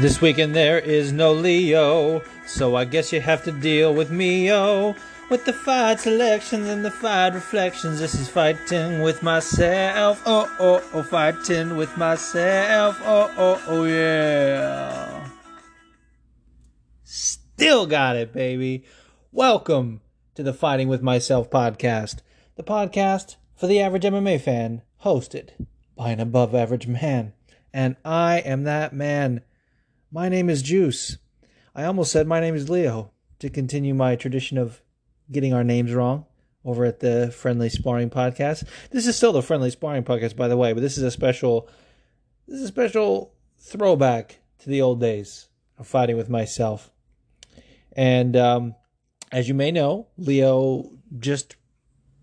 This weekend there is no Leo, so I guess you have to deal with me, oh. With the fight selections and the fight reflections, this is fighting with myself, oh, oh, oh, fighting with myself, oh, oh, oh, yeah. Still got it, baby. Welcome to the Fighting with Myself podcast, the podcast for the average MMA fan, hosted by an above average man. And I am that man. My name is Juice. I almost said my name is Leo to continue my tradition of getting our names wrong over at the Friendly Sparring Podcast. This is still the Friendly Sparring Podcast, by the way, but this is a special this is a special throwback to the old days of fighting with myself. And um, as you may know, Leo just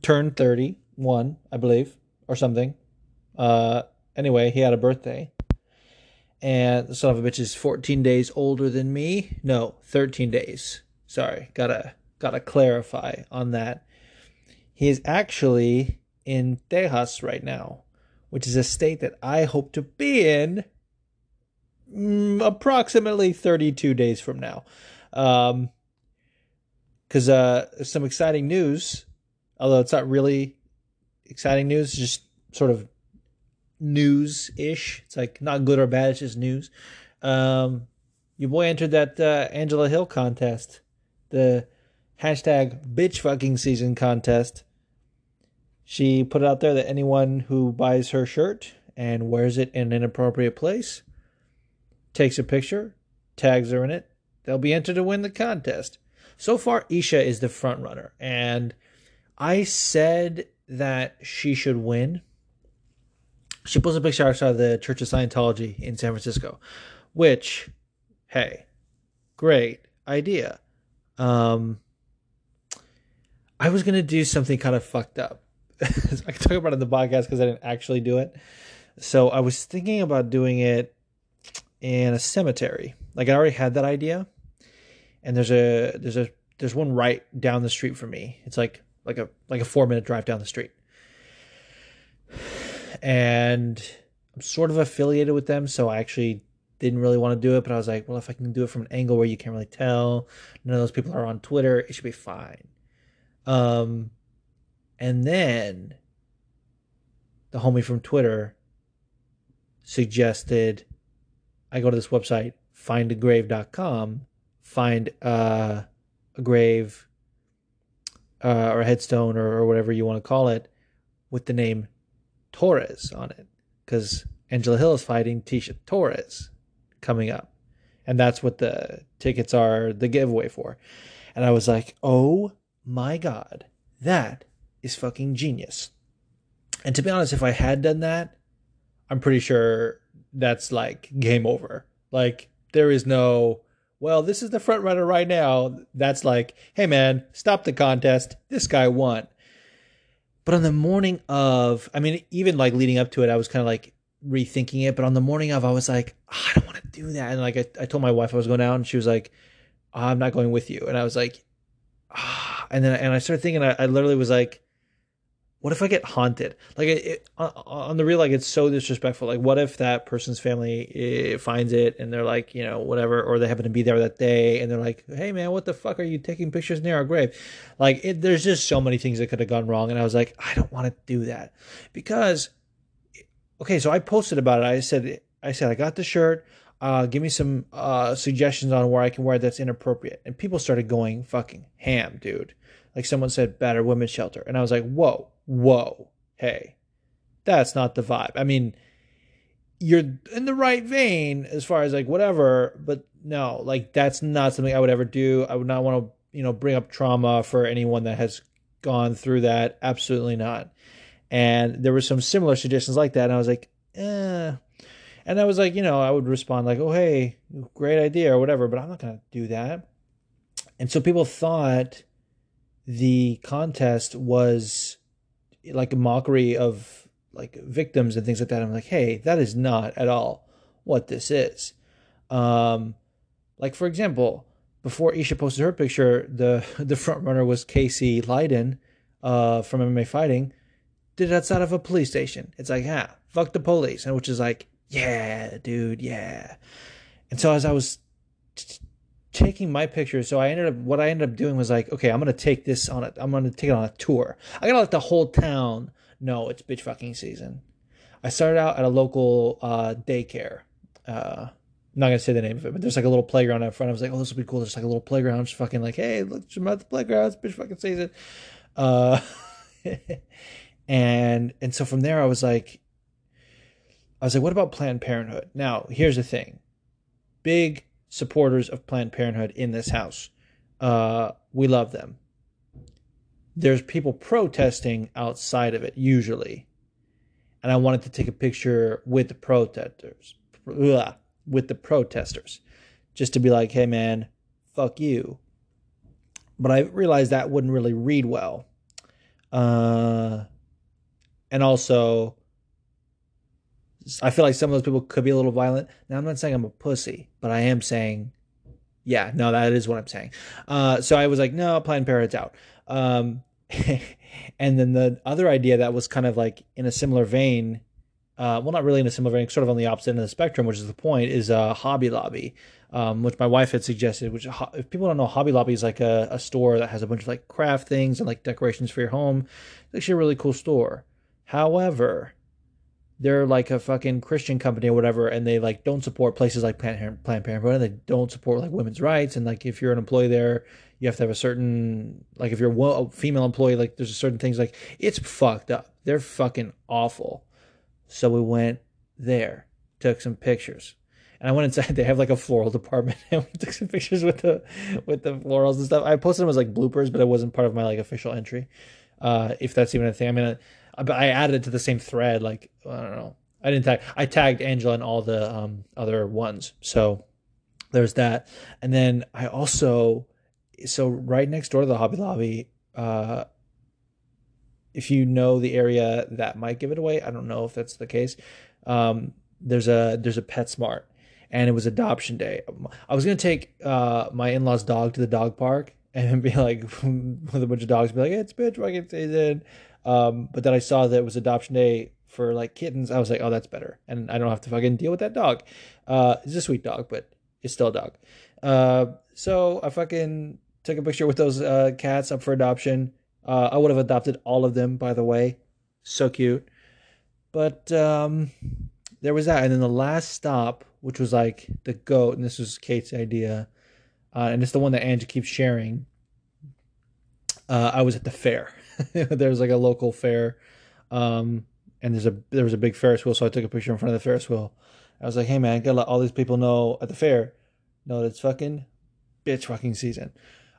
turned 31, I believe, or something. Uh, anyway, he had a birthday and the son of a bitch is 14 days older than me. No, 13 days. Sorry, gotta gotta clarify on that. He is actually in Texas right now, which is a state that I hope to be in mm, approximately 32 days from now. Um, because uh, some exciting news, although it's not really exciting news, just sort of news ish. It's like not good or bad. It's just news. Um, your boy entered that uh, Angela Hill contest, the hashtag bitch fucking season contest. She put out there that anyone who buys her shirt and wears it in an inappropriate place, takes a picture, tags her in it, they'll be entered to win the contest. So far, Isha is the front runner, and I said that she should win she posted a picture outside of the Church of Scientology in San Francisco, which, hey, great idea. Um, I was gonna do something kind of fucked up. I can talk about it in the podcast because I didn't actually do it. So I was thinking about doing it in a cemetery. Like I already had that idea, and there's a there's a there's one right down the street from me. It's like like a like a four minute drive down the street and I'm sort of affiliated with them, so I actually didn't really want to do it, but I was like, well, if I can do it from an angle where you can't really tell, none of those people are on Twitter, it should be fine. Um, and then the homie from Twitter suggested I go to this website, findagrave.com, find uh, a grave uh, or a headstone or, or whatever you want to call it with the name Torres on it because Angela Hill is fighting Tecia Torres coming up. And that's what the tickets are the giveaway for. And I was like, oh my God, that is fucking genius. And to be honest, if I had done that, I'm pretty sure that's like game over. Like, there is no, well, this is the front runner right now. That's like, hey man, stop the contest. This guy won. But on the morning of, I mean, even like leading up to it, I was kind of like rethinking it. But on the morning of, I was like, oh, I don't want to do that. And like, I, I told my wife I was going out, and she was like, oh, I'm not going with you. And I was like, ah. And then, and I started thinking, I, I literally was like, what if I get haunted? Like it, it, on the real, like it's so disrespectful. Like, what if that person's family eh, finds it and they're like, you know, whatever, or they happen to be there that day and they're like, hey man, what the fuck are you taking pictures near our grave? Like, it, there's just so many things that could have gone wrong, and I was like, I don't want to do that because, okay, so I posted about it. I said, I said I got the shirt. Uh, give me some uh, suggestions on where I can wear that's inappropriate, and people started going fucking ham, dude. Like someone said, battered women's shelter, and I was like, whoa whoa, hey, that's not the vibe. I mean, you're in the right vein as far as like whatever, but no, like that's not something I would ever do. I would not want to, you know, bring up trauma for anyone that has gone through that. Absolutely not. And there were some similar suggestions like that, and I was like, eh. And I was like, you know, I would respond like, oh, hey, great idea or whatever, but I'm not going to do that. And so people thought the contest was like a mockery of like victims and things like that. I'm like, hey, that is not at all what this is. Um, like for example, before Isha posted her picture, the the front runner was Casey Leydon uh, from MMA Fighting. Did it outside of a police station. It's like, ah, fuck the police, and which is like, yeah, dude, yeah. And so as I was taking my pictures, so I ended up what I ended up doing was like, okay, I'm gonna take this on it. I'm gonna take it on a tour. I gotta let the whole town know it's bitch fucking season. I started out at a local uh, daycare. Uh, I'm not gonna say the name of it, but there's like a little playground out front. I was like, oh, this will be cool. There's like a little playground. Just fucking like, hey, look, I'm at the playground. It's bitch fucking season. Uh, and and so from there, I was like, I was like, what about Planned Parenthood? Now, here's the thing big supporters of Planned Parenthood in this house. Uh, we love them. There's people protesting outside of it, usually. And I wanted to take a picture with the protesters. With the protesters. Just to be like, hey man, fuck you. But I realized that wouldn't really read well. Uh, and also, I feel like some of those people could be a little violent. Now, I'm not saying I'm a pussy, but I am saying, yeah, no, that is what I'm saying. Uh, so I was like, no, Planned Parenthood's out. Um, and then the other idea that was kind of like in a similar vein, uh, well, not really in a similar vein, sort of on the opposite end of the spectrum, which is the point, is uh, Hobby Lobby, um, which my wife had suggested. Which, if people don't know, Hobby Lobby is like a, a store that has a bunch of like craft things and like decorations for your home. It's actually a really cool store. However, they're like a fucking Christian company or whatever, and they like don't support places like Planned Parenthood, and they don't support like women's rights. And like if you're an employee there, you have to have a certain like if you're a female employee, like there's a certain things like it's fucked up. They're fucking awful. So we went there, took some pictures, and I went inside. They have like a floral department, and we took some pictures with the with the florals and stuff. I posted them as like bloopers, but it wasn't part of my like official entry. Uh, if that's even a thing. I mean, but I added it to the same thread. Like I don't know. I didn't tag. I tagged Angela and all the um, other ones. So there's that. And then I also so right next door to the Hobby Lobby. Uh, if you know the area, that might give it away. I don't know if that's the case. Um, there's a there's a PetSmart, and it was adoption day. I was gonna take uh, my in law's dog to the dog park and be like with a bunch of dogs, be like, it's bitch fucking season. Um, but then I saw that it was adoption day for like kittens. I was like, oh, that's better, and I don't have to fucking deal with that dog. Uh, it's a sweet dog, but it's still a dog. Uh, so I fucking took a picture with those uh, cats up for adoption. Uh, I would have adopted all of them, by the way. So cute. But um, there was that, and then the last stop, which was like the goat, and this was Kate's idea, uh, and it's the one that Angie keeps sharing. Uh, I was at the fair. there's like a local fair, um, and there's a there was a big Ferris wheel, so I took a picture in front of the Ferris wheel. I was like, "Hey man, gotta let all these people know at the fair, know that it's fucking bitch fucking season."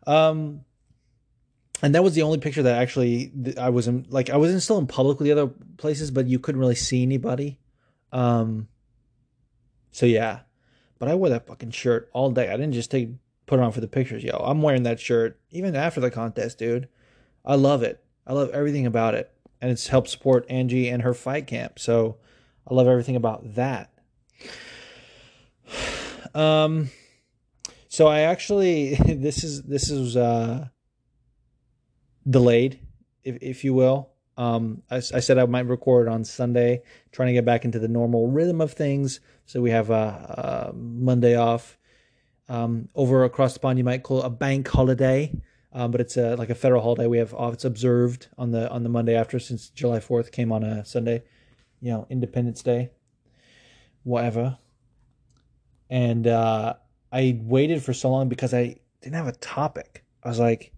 Um, and that was the only picture that actually I was in, like I wasn't still in public with the other places, but you couldn't really see anybody. Um, so yeah, but I wore that fucking shirt all day. I didn't just take put it on for the pictures, yo. I'm wearing that shirt even after the contest, dude. I love it. I love everything about it. And it's helped support Angie and her fight camp. So I love everything about that. Um so I actually this is this is uh delayed, if if you will. Um I, I said I might record on Sunday, trying to get back into the normal rhythm of things. So we have a, a Monday off. Um, over across the pond, you might call it a bank holiday um, but it's a like a federal holiday. We have off. It's observed on the on the Monday after since July Fourth came on a Sunday. You know, Independence Day, whatever. And uh, I waited for so long because I didn't have a topic. I was like,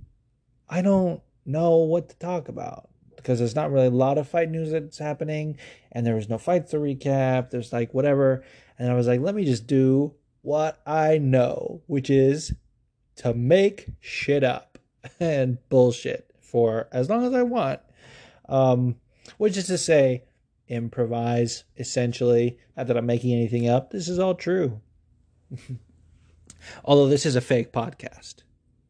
I don't know what to talk about because there's not really a lot of fight news that's happening, and there was no fights to recap. There's like whatever, and I was like, let me just do what I know, which is to make shit up. and bullshit for as long as I want. Um, which is to say, improvise essentially. Not that I'm making anything up. This is all true. Although this is a fake podcast.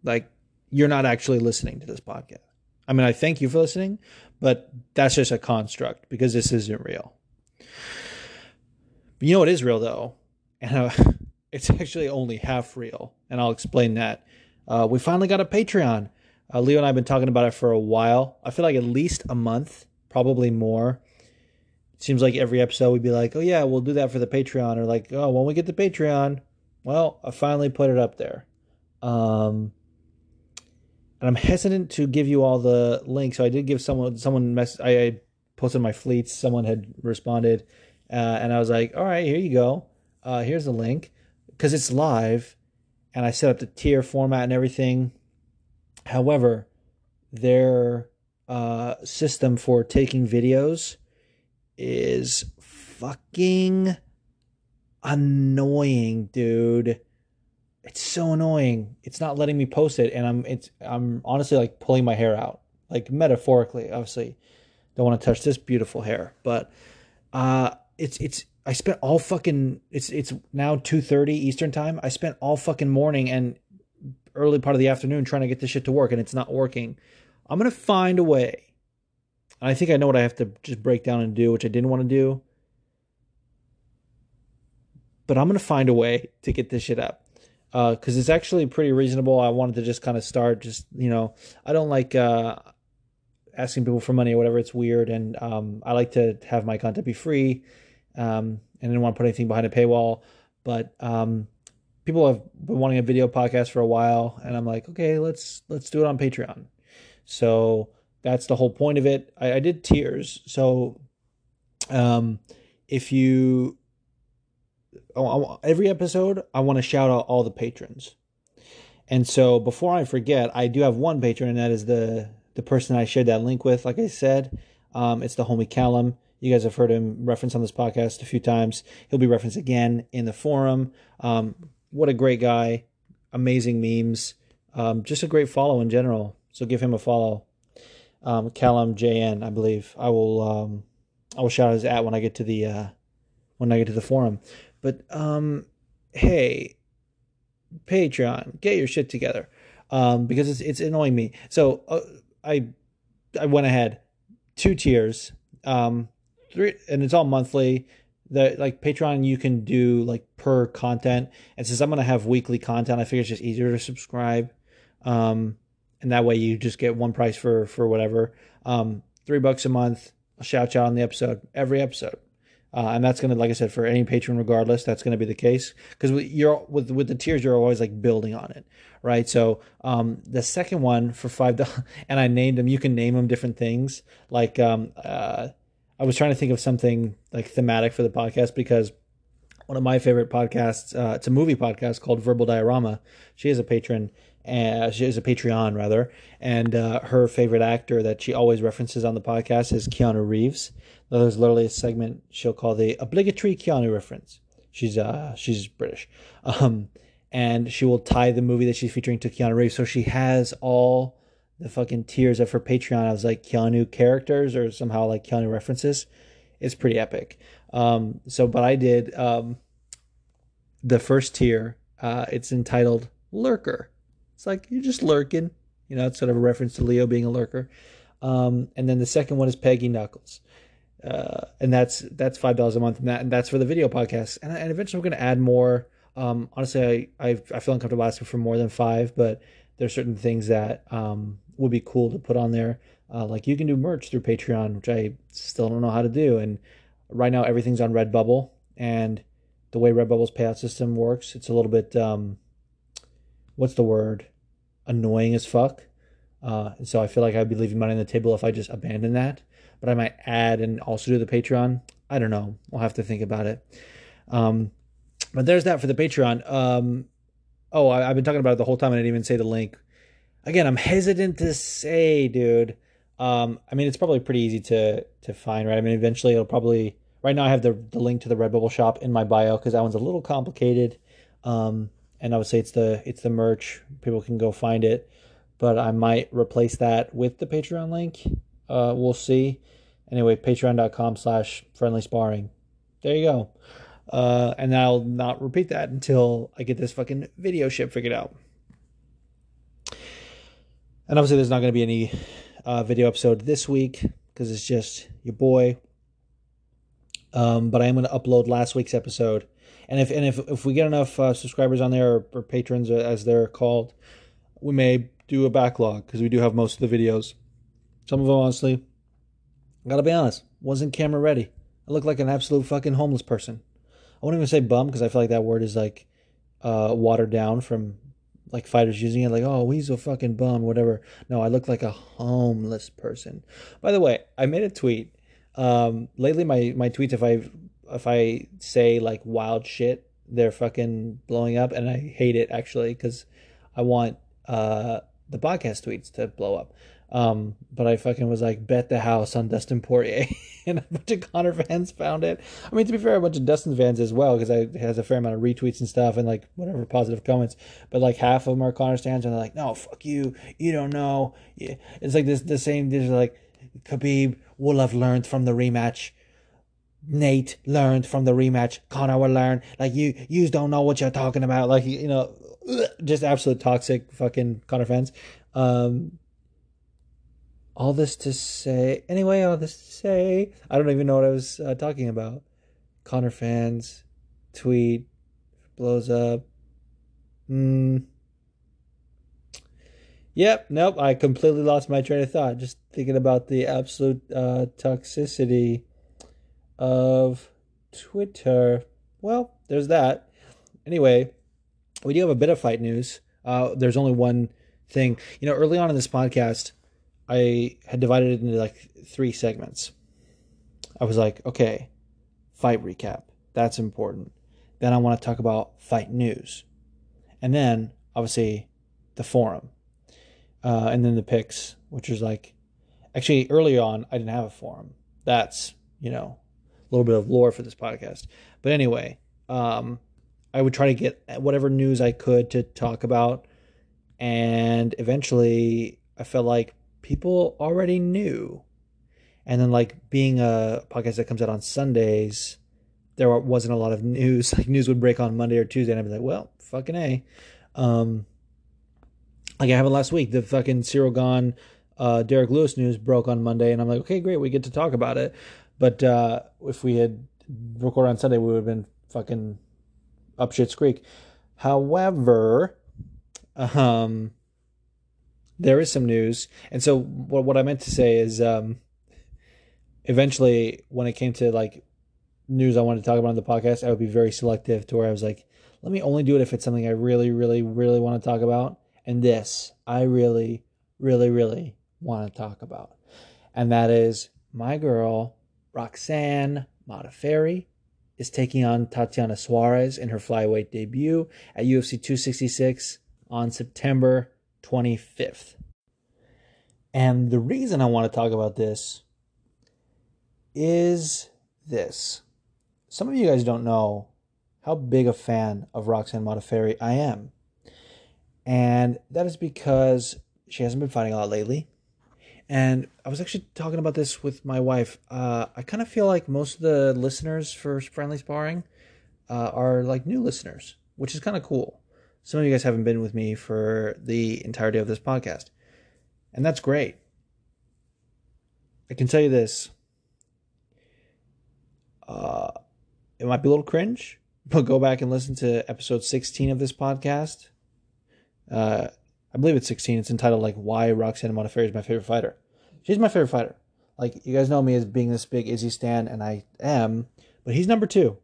Like, you're not actually listening to this podcast. I mean, I thank you for listening, but that's just a construct because this isn't real. But you know what is real, though? And uh, it's actually only half real. And I'll explain that uh, we finally got a Patreon. Uh, Leo and I have been talking about it for a while. I feel like at least a month, probably more. It seems like every episode we'd be like, oh, yeah, we'll do that for the Patreon. Or like, oh, when we get the Patreon, Well, I finally put it up there. Um, and I'm hesitant to give you all the links. So I did give someone someone mess. I, I posted my fleets. Someone had responded, uh, and I was like, "All right, here you go. Uh, here's the link because it's live, and I set up the tier format and everything. However, their uh, system for taking videos is fucking annoying, dude. It's so annoying. It's not letting me post it, and I'm it's I'm honestly like pulling my hair out, like metaphorically. Obviously, don't want to touch this beautiful hair, but uh, it's it's. I spent all fucking. It's it's now two thirty Eastern time. I spent all fucking morning and early part of the afternoon trying to get this shit to work, and it's not working. I'm gonna find a way. And I think I know what I have to just break down and do, which I didn't want to do but I'm gonna find a way to get this shit up because uh, it's actually pretty reasonable. I wanted to just kind of start, just you know, I don't like uh, asking people for money or whatever. It's weird, and um, I like to have my content be free, um, and I didn't want to put anything behind a paywall. But um, people have been wanting a video podcast for a while, and I'm like, okay, let's let's do it on Patreon. So that's the whole point of it. I, I did tiers, so um, if you every episode, I want to shout out all the patrons. And so before I forget, I do have one patron, and that is the the person I shared that link with. Like I said, um, it's the homie Callum. You guys have heard him reference on this podcast a few times. He'll be referenced again in the forum. Um, what a great guy! Amazing memes. Um, just a great follow in general. So give him a follow. Um, Callum JN, I believe. I will. Um, I will shout his at when I get to the uh, when I get to the forum. But um, hey, Patreon, get your shit together, um, because it's it's annoying me. So uh, I I went ahead, two tiers, um, three, and it's all monthly. The like Patreon, you can do like per content, and since I'm gonna have weekly content, I figure it's just easier to subscribe, um, and that way you just get one price for for whatever. Um, three bucks a month. I'll shout you out on the episode every episode. Uh, and that's going to, like I said, for any patron, regardless, that's going to be the case because you're with with the tiers, you're always like building on it, right? So um, the second one for five dollars, and I named them. You can name them different things. Like um, uh, I was trying to think of something like thematic for the podcast because one of my favorite podcasts, uh, it's a movie podcast called Verbal Diorama. She is a patron, and she is a Patreon rather, and uh, her favorite actor that she always references on the podcast is Keanu Reeves. There's literally a segment she'll call the obligatory Keanu reference. She's uh she's British, um, and she will tie the movie that she's featuring to Keanu Reeves. So she has all the fucking tiers of her Patreon. I was like Keanu characters or somehow like Keanu references. It's pretty epic. Um, so, but I did um, the first tier. Uh, it's entitled Lurker. It's like you're just lurking, you know. It's sort of a reference to Leo being a lurker. Um, and then the second one is Peggy Knuckles, uh, and that's that's five dollars a month, and, that, and that's for the video podcast. And, and eventually we're going to add more. Um, honestly, I, I I feel uncomfortable asking for more than five, but there's certain things that um, would be cool to put on there. Uh, like you can do merch through Patreon, which I still don't know how to do. And right now everything's on Redbubble, and the way Redbubble's payout system works, it's a little bit um, what's the word? Annoying as fuck. Uh, and so I feel like I'd be leaving money on the table if I just abandon that. But I might add and also do the Patreon. I don't know. We'll have to think about it. Um, but there's that for the Patreon. Um, oh, I, have been talking about it the whole time. I didn't even say the link. Again, I'm hesitant to say, dude. Um, I mean, it's probably pretty easy to to find, right? I mean, eventually it'll probably. Right now, I have the the link to the Redbubble shop in my bio because that one's a little complicated. Um, and I would say it's the it's the merch. People can go find it, but I might replace that with the Patreon link. Uh, we'll see. Anyway, patreon.com slash friendly sparring. There you go. Uh, and I'll not repeat that until I get this fucking video shit figured out. And obviously, there's not going to be any uh, video episode this week because it's just your boy. Um, but I am going to upload last week's episode, and if and if if we get enough uh, subscribers on there or, or patrons as they're called, we may do a backlog because we do have most of the videos. Some of them, honestly, gotta be honest, wasn't camera ready. I look like an absolute fucking homeless person. I won't even say bum because I feel like that word is like uh, watered down from like fighters using it, like, oh, he's a fucking bum, whatever. No, I look like a homeless person. By the way, I made a tweet. Um, lately, my my tweets, if I if I say like wild shit, they're fucking blowing up, and I hate it actually because I want uh the podcast tweets to blow up. Um, but I fucking was like, bet the house on Dustin Poirier, and a bunch of Conor fans found it. I mean, to be fair, a bunch of Dustin fans as well, because I has a fair amount of retweets and stuff, and like whatever positive comments. But like half of them are Conor fans, and they're like, no, fuck you, you don't know. Yeah. It's like this the same. There's like Khabib will have learned from the rematch. Nate learned from the rematch. Conor will learn. Like you, you don't know what you're talking about. Like you know, just absolute toxic fucking Conor fans. Um, all this to say, anyway, all this to say, I don't even know what I was uh, talking about. Conor fans, tweet, blows up. Hmm. Yep, nope, I completely lost my train of thought just thinking about the absolute uh, toxicity of Twitter. Well, there's that. Anyway, we do have a bit of fight news. Uh, there's only one thing. You know, early on in this podcast, I had divided it into like three segments. I was like, okay, fight recap. That's important. Then I want to talk about fight news. And then, obviously, the forum. Uh, and then the picks, which was like, actually, early on, I didn't have a forum. That's, you know, a little bit of lore for this podcast. But anyway, um, I would try to get whatever news I could to talk about. And eventually, I felt like people already knew. And then, like being a podcast that comes out on Sundays, there wasn't a lot of news. Like news would break on Monday or Tuesday, and I'd be like, "Well, fucking a." Um, like I happened last week, the fucking Ciryl Gane, uh, Derrick Lewis news broke on Monday, and I'm like, "Okay, great, we get to talk about it." But uh, if we had recorded on Sunday, we would have been fucking up shit's creek. However, um, there is some news, and so what what I meant to say is, um, eventually when it came to like news I wanted to talk about on the podcast, I would be very selective to where I was like, let me only do it if it's something I really, really, really want to talk about, and this I really, really, really want to talk about, and that is my girl Roxanne Modafferi is taking on Tatiana Suarez in her flyweight debut at UFC 266 on September 25th. And the reason I want to talk about this is this. Some of you guys don't know how big a fan of Roxanne Modafferi I am. And that is because she hasn't been fighting a lot lately. And I was actually talking about this with my wife. Uh, I kind of feel like most of the listeners for Friendly Sparring uh, are like new listeners, which is kind of cool. Some of you guys haven't been with me for the entirety of this podcast. And that's great. I can tell you this. Uh, it might be a little cringe, but go back and listen to episode 16 of this podcast. Uh, I believe it's 16. It's entitled like "Why Roxanne Modafferi is my favorite fighter." She's my favorite fighter. Like you guys know me as being this big Izzy stan, and I am, but he's number two.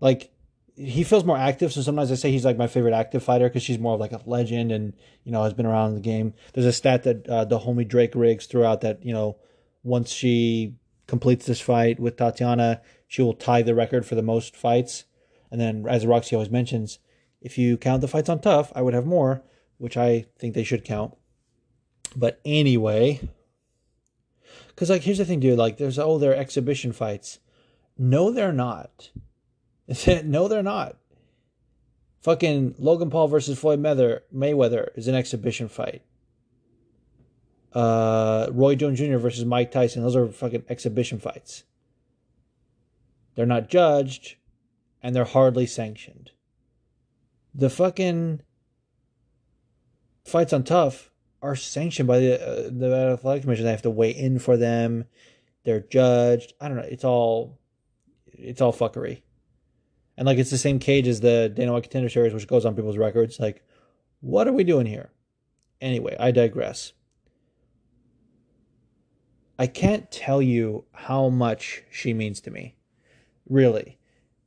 Like he feels more active, so sometimes I say he's like my favorite active fighter because she's more of like a legend and you know has been around the game. There's a stat that uh, the homie Drake Riggs threw out that you know once she completes this fight with Tatiana, she will tie the record for the most fights. And then, as Roxy always mentions, if you count the fights on TUF, I would have more, which I think they should count. But anyway, because like here's the thing, dude. Like there's oh they're exhibition fights. No, they're not. no, they're not. Fucking Logan Paul versus Floyd Mayweather is an exhibition fight. Uh, Roy Jones Jr. versus Mike Tyson, those are fucking exhibition fights. They're not judged, and they're hardly sanctioned. The fucking fights on TUF are sanctioned by the uh, the athletic commission. They have to weigh in for them. They're judged. I don't know. It's all it's all fuckery. And like it's the same cage as the Dana White Contender Series, which goes on people's records. Like, what are we doing here? Anyway, I digress. I can't tell you how much she means to me, really,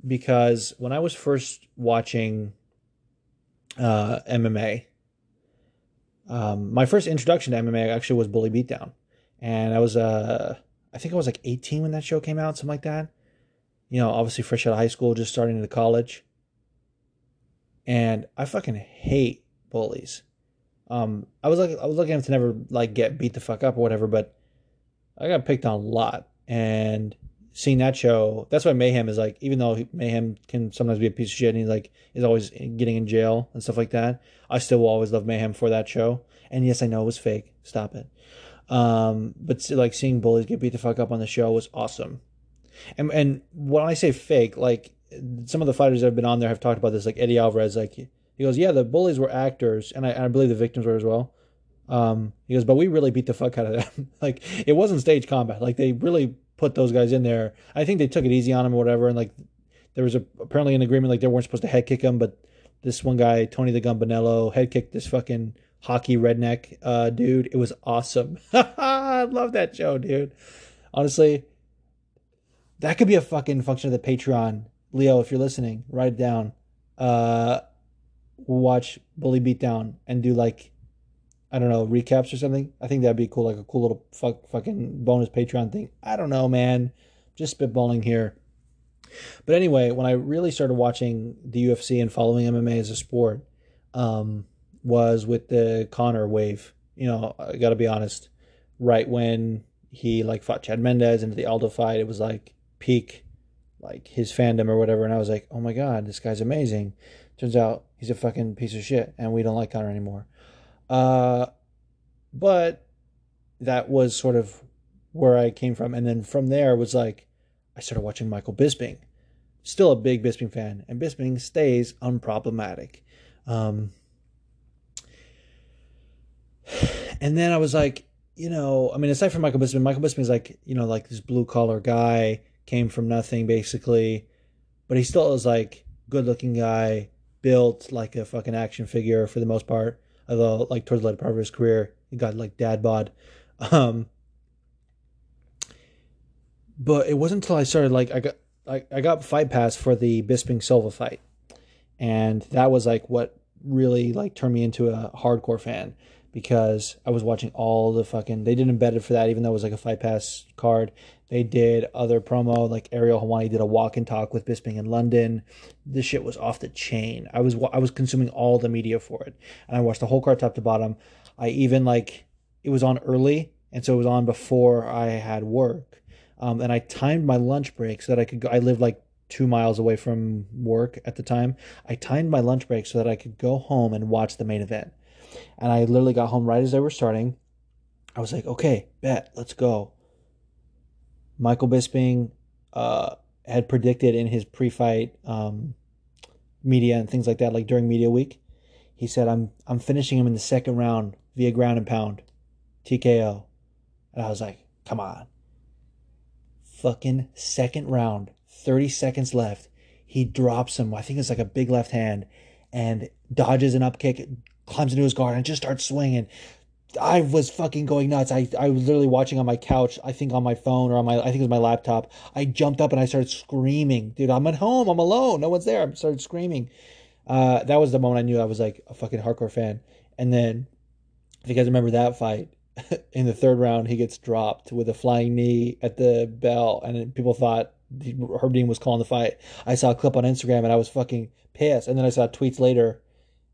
because when I was first watching uh, MMA. Um, my first introduction to MMA actually was Bully Beatdown, and I was uh, I think I was like 18 when that show came out, something like that. You know, obviously fresh out of high school, just starting into college, and I fucking hate bullies. Um, I was like, I was looking to never like get beat the fuck up or whatever, but I got picked on a lot, and seeing that show, that's why Mayhem is like, even though Mayhem can sometimes be a piece of shit and he like is always getting in jail and stuff like that, I still will always love Mayhem for that show. And yes, I know it was fake. Stop it. Um, but like seeing bullies get beat the fuck up on the show was awesome. And and when I say fake, like some of the fighters that have been on there have talked about this, like Eddie Alvarez, like he goes, yeah, the bullies were actors, and I, and I believe the victims were as well. Um, he goes, but we really beat the fuck out of them. like it wasn't stage combat. Like they really put those guys in there. I think they took it easy on him or whatever. And like there was a, apparently an agreement like they weren't supposed to head kick him, but this one guy, Tony the Gun Bonello, head kicked this fucking hockey redneck uh, dude. It was awesome. I love that show, dude. Honestly, that could be a fucking function of the Patreon. Leo, if you're listening, write it down. Uh, watch Bully Beatdown and do like I don't know, recaps or something. I think that'd be cool, like a cool little fuck, fucking bonus Patreon thing. I don't know, man. Just spitballing here. But anyway, when I really started watching the UFC and following MMA as a sport, um, was with the Conor wave. You know, I got to be honest. Right when he like fought Chad Mendes into the Aldo fight, it was like peak, like his fandom or whatever. And I was like, oh my god, this guy's amazing. Turns out he's a fucking piece of shit, and we don't like Conor anymore. Uh, but that was sort of where I came from. And then from there was like, I started watching Michael Bisping. Still a big Bisping fan, and Bisping stays unproblematic. Um, and then I was like, you know, I mean, aside from Michael Bisping, Michael Bisping is like, you know, like this blue collar guy, came from nothing basically, but he still is like good looking guy, built like a fucking action figure for the most part although like towards the later part of his career, he got like dad bod. Um, but it wasn't until I started like I got I, I got fight pass for the Bisping Silva fight, and that was like what really like turned me into a hardcore fan because I was watching all the fucking they didn't embed it for that even though it was like a fight pass card they did other promo, like Ariel Helwani did a walk and talk with Bisping in London. This shit was off the chain. I was I was consuming all the media for it, and I watched the whole card top to bottom. I even like it was on early, and so it was on before I had work. Um, and I timed my lunch break so that I could go. I lived like two miles away from work at the time. I timed my lunch break so that I could go home and watch the main event. And I literally got home right as they were starting. I was like, okay, bet, let's go. Michael Bisping uh, had predicted in his pre-fight um, media and things like that, like during media week, he said, "I'm I'm finishing him in the second round via ground and pound, TKO," and I was like, "Come on." Fucking second round, thirty seconds left. He drops him. I think it's like a big left hand, and dodges an up kick, climbs into his guard, and just starts swinging. I was fucking going nuts. I, I was literally watching on my couch, I think on my phone or on my, I think it was my laptop. I jumped up and I started screaming. Dude, I'm at home. I'm alone. No one's there. I started screaming. Uh, that was the moment I knew I was like a fucking hardcore fan. And then, if you guys remember that fight, in the third round, he gets dropped with a flying knee at the bell. And people thought Herb Dean was calling the fight. I saw a clip on Instagram and I was fucking pissed. And then I saw tweets later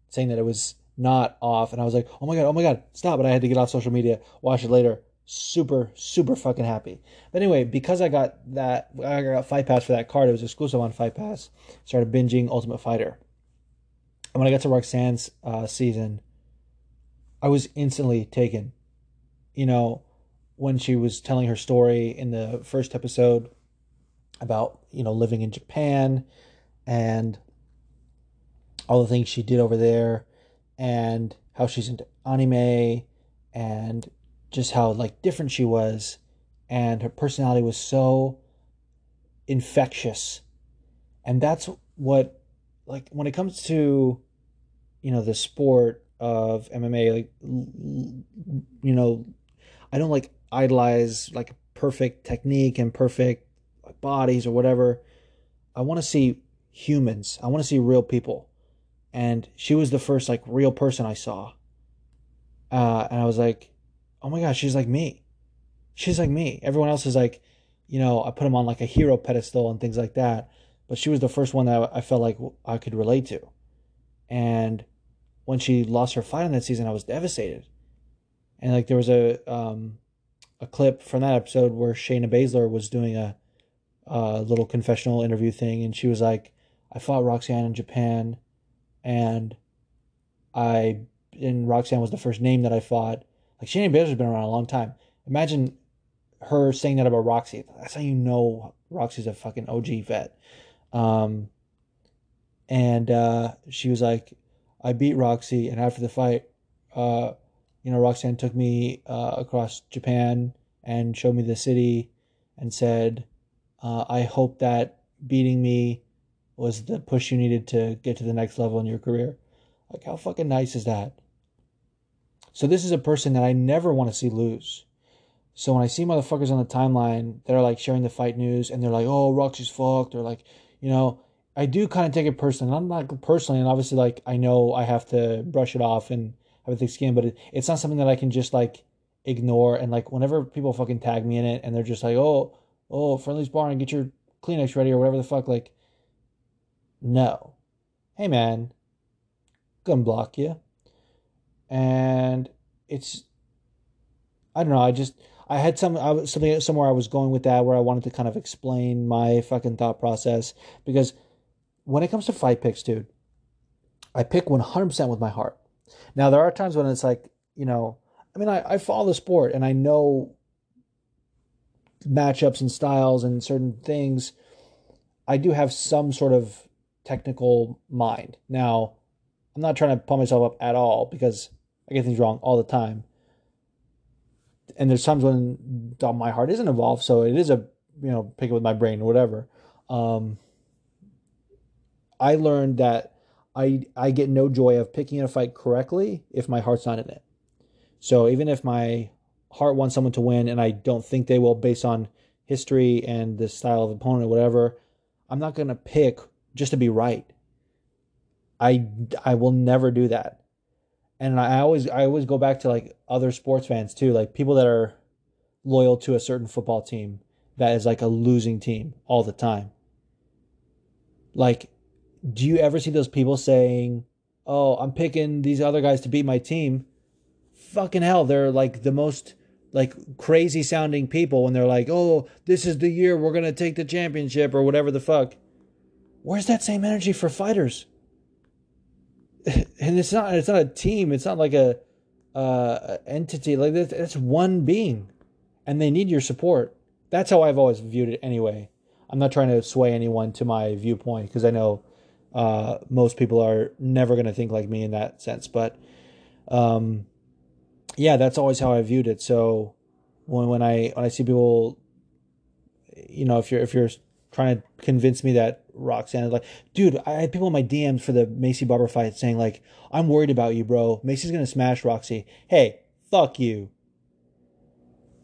saying that it was not off. And I was like, oh my God, oh my God, stop. But I had to get off social media, watch it later. Super, super fucking happy. But anyway, because I got that, I got Fight Pass for that card, it was exclusive on Fight Pass. Started binging Ultimate Fighter. And when I got to Roxanne's uh, season, I was instantly taken. You know, when she was telling her story in the first episode about, you know, living in Japan and all the things she did over there and how she's into anime and just how like different she was. And her personality was so infectious. And that's what like when it comes to you know the sport of MMA like you know I don't like idolize like perfect technique and perfect bodies or whatever. I want to see humans. I want to see real people and she was the first like real person I saw. Uh, and I was like, oh my gosh, she's like me. She's like me. Everyone else is like, you know, I put them on like a hero pedestal and things like that. But she was the first one that I felt like I could relate to. And when she lost her fight in that season, I was devastated. And like there was a um, a clip from that episode where Shayna Baszler was doing a, a little confessional interview thing, and she was like, "I fought Roxanne in Japan, and I and Roxanne was the first name that I fought. Like Shayna Baszler's been around a long time. Imagine her saying that about Roxy. That's how you know Roxy's a fucking OG vet. Um, and uh, she was like, I beat Roxy, and after the fight, uh, you know, Roxanne took me uh, across Japan and showed me the city and said, uh, I hope that beating me was the push you needed to get to the next level in your career. Like, how fucking nice is that? So, this is a person that I never want to see lose. So, when I see motherfuckers on the timeline that are like sharing the fight news and they're like, oh, Roxy's fucked, or like, you know, I do kind of take it personally. I'm not personally, and obviously, like, I know I have to brush it off and have a thick skin, but it, it's not something that I can just like ignore. And like, whenever people fucking tag me in it and they're just like, oh, oh, friendly's and get your Kleenex ready or whatever the fuck, like, no. Hey, man, gonna block you. And it's, I don't know, I just, I had some I was, something somewhere I was going with that where I wanted to kind of explain my fucking thought process because when it comes to fight picks, dude, I pick 100% with my heart. Now, there are times when it's like, you know, I mean, I, I follow the sport and I know matchups and styles and certain things. I do have some sort of technical mind. Now, I'm not trying to pull myself up at all because I get things wrong all the time. And there's times when my heart isn't involved, so it is a you know pick it with my brain or whatever. Um, I learned that I I get no joy of picking a fight correctly if my heart's not in it. So even if my heart wants someone to win and I don't think they will based on history and the style of opponent or whatever, I'm not to pick just to be right. I I will never do that. And I always I always go back to like other sports fans too, like people that are loyal to a certain football team that is like a losing team all the time. Like do you ever see those people saying, "Oh, I'm picking these other guys to beat my team"? Fucking hell, they're like the most like crazy sounding people when they're like, "Oh, this is the year we're going to take the championship" or whatever the fuck. Where's that same energy for fighters? and it's not it's not a team, it's not like a uh entity like this. It's one being and they need your support. That's how I've always viewed it anyway. I'm not trying to sway anyone to my viewpoint because I know uh, most people are never going to think like me in that sense. But um, yeah, that's always how I viewed it. So when when I when I see people, you know, if you're if you're trying to convince me that Roxanne like, dude, I had people in my DMs for the Maycee Barber fight saying like, I'm worried about you, bro. Maycee's gonna smash Roxy. Hey, fuck you.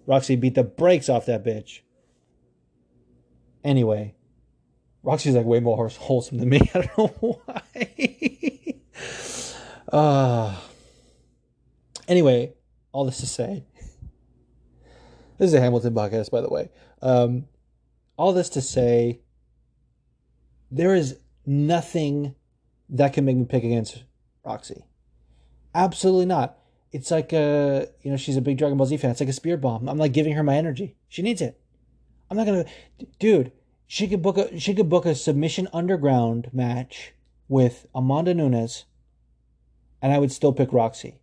Roxy beat the brakes off that bitch. Anyway, Roxy's like way more wholesome than me. I don't know why. uh, anyway, all this to say, this is a Hamilton podcast, by the way. Um, all this to say, there is nothing that can make me pick against Roxy. Absolutely not. It's like a, you know, she's a big Dragon Ball Z fan. It's like a Spirit Bomb. I'm like giving her my energy. She needs it. I'm not gonna, dude. She could book a she could book a submission underground match with Amanda Nunes, and I would still pick Roxy,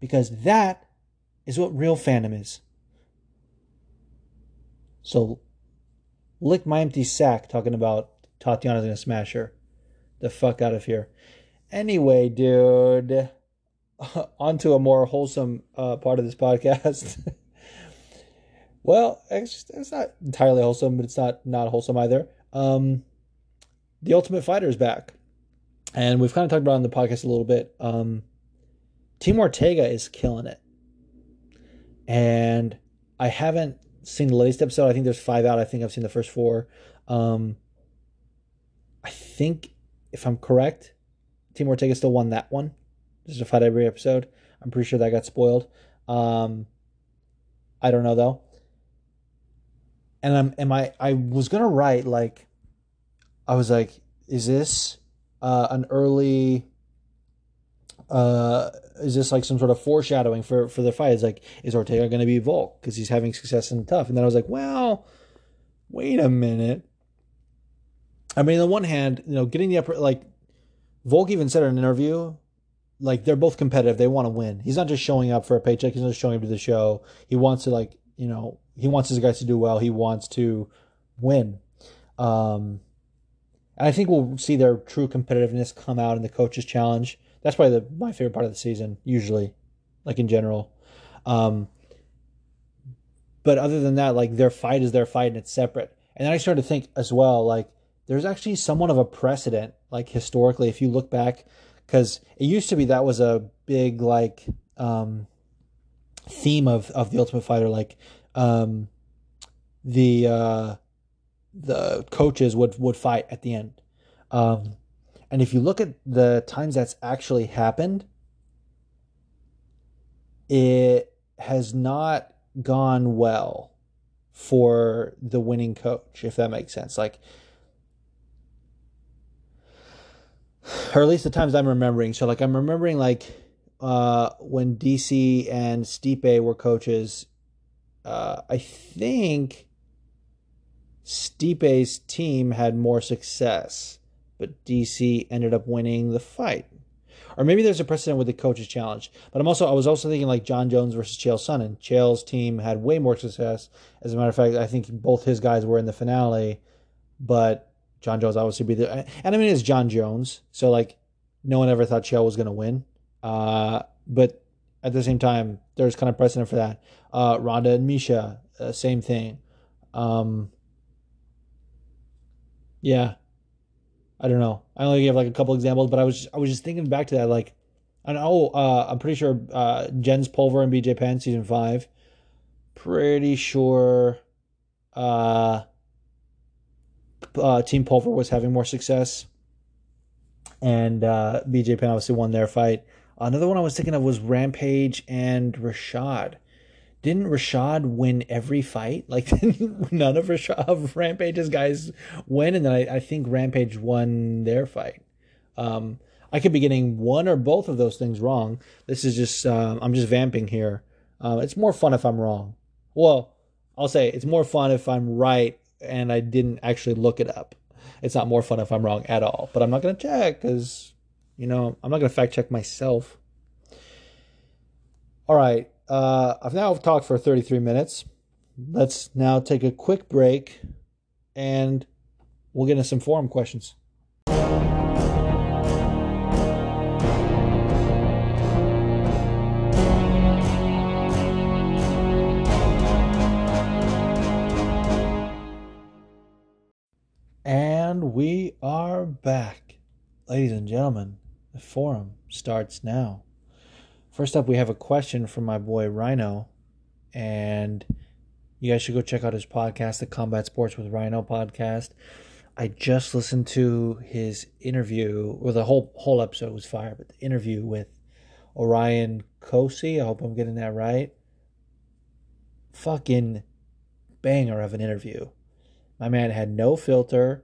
because that is what real fandom is. So, lick my empty sack talking about Tatiana's gonna smash her. The fuck out of here. Anyway, dude, on to a more wholesome uh, part of this podcast. Well, it's, it's not entirely wholesome, but it's not not wholesome either. Um, the Ultimate Fighter is back, and we've kind of talked about it on the podcast a little bit. Um, Team Ortega is killing it, and I haven't seen the latest episode. I think there's five out. I think I've seen the first four. Um, I think if I'm correct, Team Ortega still won that one. This is a fight every episode. I'm pretty sure that got spoiled. Um, I don't know though. And I'm am I I was gonna write like I was like, is this uh, an early uh is this like some sort of foreshadowing for for the fight? It's like, is Ortega going to be Volk because he's having success in TUF? And then I was like, well, wait a minute. I mean, on the one hand, you know, getting the upper like Volk even said in an interview, like they're both competitive. They want to win. He's not just showing up for a paycheck. He's not just showing up to the show. He wants to like you know he wants his guys to do well. He wants to win. Um, and I think we'll see their true competitiveness come out in the coaches challenge. That's probably the, my favorite part of the season, usually, like in general. Um, but other than that, like their fight is their fight and it's separate. And then I started to think as well, like there's actually somewhat of a precedent, like historically, if you look back, because it used to be that was a big like um, theme of of the Ultimate Fighter, like um, the uh, the coaches would would fight at the end. Um, and if you look at the times that's actually happened, it has not gone well for the winning coach, if that makes sense. Like, or at least the times I'm remembering. So, like, I'm remembering like uh, when DC and Stipe were coaches. Uh, I think Stipe's team had more success but DC ended up winning the fight. Or maybe there's a precedent with the coaches challenge. But I'm also I was also thinking like Jon Jones versus Chael Sonnen. Chael's team had way more success. As a matter of fact, I think both his guys were in the finale, but Jon Jones obviously be the and I mean it's Jon Jones, so like no one ever thought Chael was gonna win. Uh, but at the same time, there's kind of precedent for that. Uh, Ronda and Miesha, uh, same thing. Um, yeah, I don't know. I only gave like a couple examples, but I was I was just thinking back to that. Like, I know uh, I'm pretty sure uh, Jens Pulver and BJ Penn season five. Pretty sure uh, uh, Team Pulver was having more success, and uh, BJ Penn obviously won their fight. Another one I was thinking of was Rampage and Rashad didn't Rashad win every fight? Like none of Rashad of Rampage's guys win, and then I, I think Rampage won their fight. Um, I could be getting one or both of those things wrong. This is just um, I'm just vamping here. Uh, it's more fun if I'm wrong. Well, I'll say it's more fun if I'm right and I didn't actually look it up. It's not more fun if I'm wrong at all. But I'm not gonna check because you know I'm not gonna fact check myself. All right. Uh, I've now talked for 33 minutes. Let's now take a quick break and we'll get into some forum questions. We are back. Ladies and gentlemen, the forum starts now. First up, we have a question from my boy Rhino, and you guys should go check out his podcast, the Combat Sports with Rhino podcast. I just listened to his interview, or the whole whole episode was fire, but the interview with Orion Cosce, I hope I'm getting that right. Fucking banger of an interview. My man had no filter,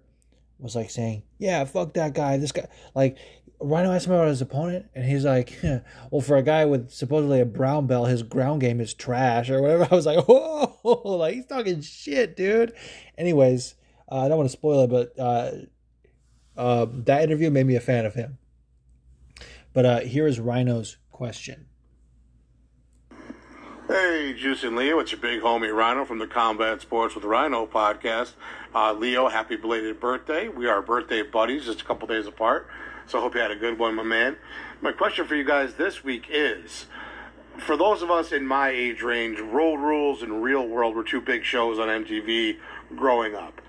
was like saying, Yeah, fuck that guy. This guy like Rhino asked him about his opponent, and he's like, "Well, for a guy with supposedly a brown belt, his ground game is trash or whatever." I was like, "Whoa, like he's talking shit, dude." Anyways, uh, I don't want to spoil it, but uh, uh, that interview made me a fan of him. But uh, here is Rhino's question. Hey, Juice and Leo, it's your big homie Rhino from the Combat Sports with Rhino podcast. Uh, Leo, happy belated birthday. We are birthday buddies, just a couple days apart. So I hope you had a good one, my man. My question for you guys this week is for those of us in my age range, Road Rules and Real World were two big shows on MTV growing up.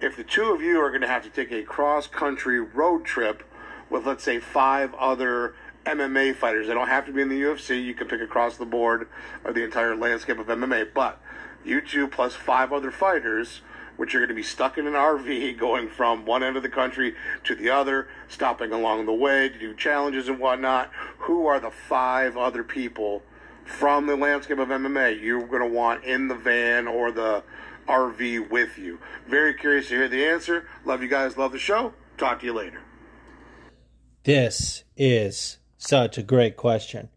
If the two of you are going to have to take a cross country road trip with, let's say, five other MMA fighters, they don't have to be in the UFC, you can pick across the board or the entire landscape of MMA, but you two plus five other fighters which you're going to be stuck in an RV going from one end of the country to the other, stopping along the way to do challenges and whatnot. Who are the five other people from the landscape of MMA you're going to want in the van or the RV with you? Very curious to hear the answer. Love you guys. Love the show. Talk to you later. This is such a great question.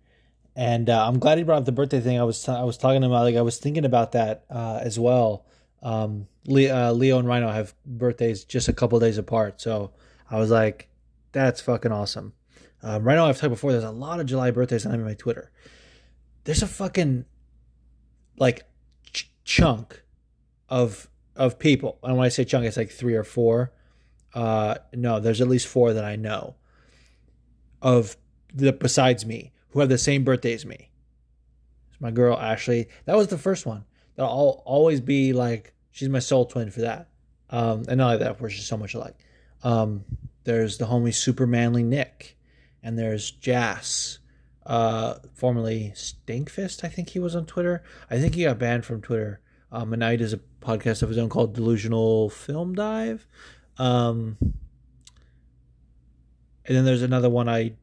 And uh, I'm glad he brought up the birthday thing. I was t- I was talking about like I was thinking about that uh, as well. Um, Leo, uh, Leo and Rhino have birthdays just a couple days apart, so I was like, that's fucking awesome. Um, Rhino, I've talked before. There's a lot of July birthdays on my Twitter. There's a fucking like ch- chunk of of people, and when I say chunk, it's like three or four. Uh, no, there's at least four that I know of besides me who have the same birthday as me. It's my girl Ashley. That was the first one. That'll always be like she's my soul twin for that. Um, and not like that, we're just so much alike. Um, there's the homie Super Manly Nick, and there's Jas, uh, formerly Stinkfist. I think he was on Twitter. I think he got banned from Twitter. Um, and now he does a podcast of his own called Delusional Film Dive. Um, and then there's another one I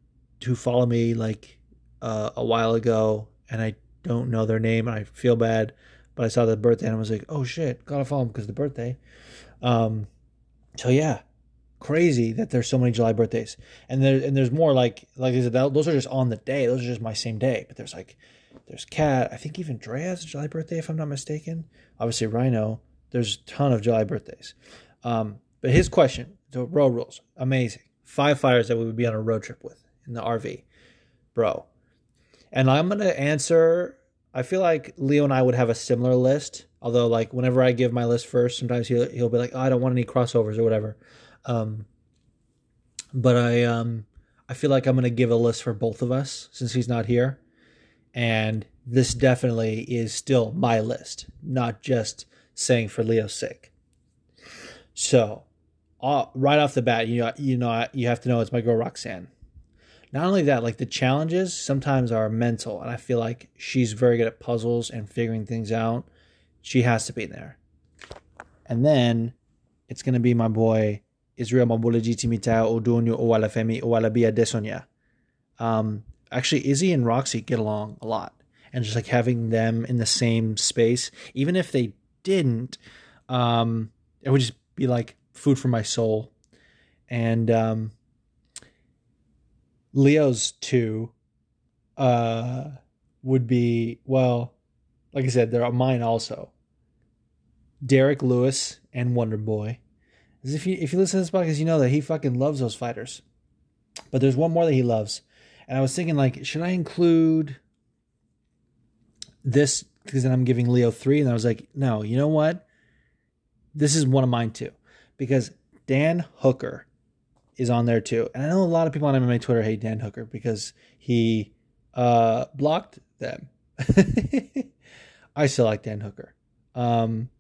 who follow me like uh, a while ago, and I don't know their name, and I feel bad. But I saw the birthday, and I was like, "Oh shit, gotta follow them because the birthday." Um, so yeah, crazy that there's so many July birthdays, and there and there's more like like I said, those are just on the day. Those are just my same day. But there's like there's Cat. I think even Dre has a July birthday, if I'm not mistaken. Obviously, Rhino. There's a ton of July birthdays. Um, but his question, the road rules, amazing. Five fires that we would be on a road trip with in the RV, bro. And I'm gonna answer. I feel like Leo and I would have a similar list. Although, like, whenever I give my list first, sometimes he'll he'll be like, oh, "I don't want any crossovers or whatever." Um, but I um I feel like I'm gonna give a list for both of us since he's not here, and this definitely is still my list, not just saying for Leo's sake. So uh, right off the bat, you know, you know, you have to know it's my girl Roxanne. Not only that, like the challenges sometimes are mental, and I feel like she's very good at puzzles and figuring things out. She has to be there. And then it's gonna be my boy Israel Mabulajitimita Odonyo Owalafemi Owolabi Adesanya. Um, actually, Izzy and Roxy get along a lot, and just like having them in the same space, even if they didn't, um, it would just be like food for my soul. And um, Leo's two uh, would be, well, like I said, they're mine also. Derrick Lewis and Wonder Boy. As if you if you listen to this podcast, you know that he fucking loves those fighters. But there's one more that he loves. And I was thinking like, should I include this because then I'm giving Leo three, and I was like, no, you know what? This is one of mine too because Dan Hooker is on there too. And I know a lot of people on MMA Twitter hate Dan Hooker because he uh, blocked them. I still like Dan Hooker. Um,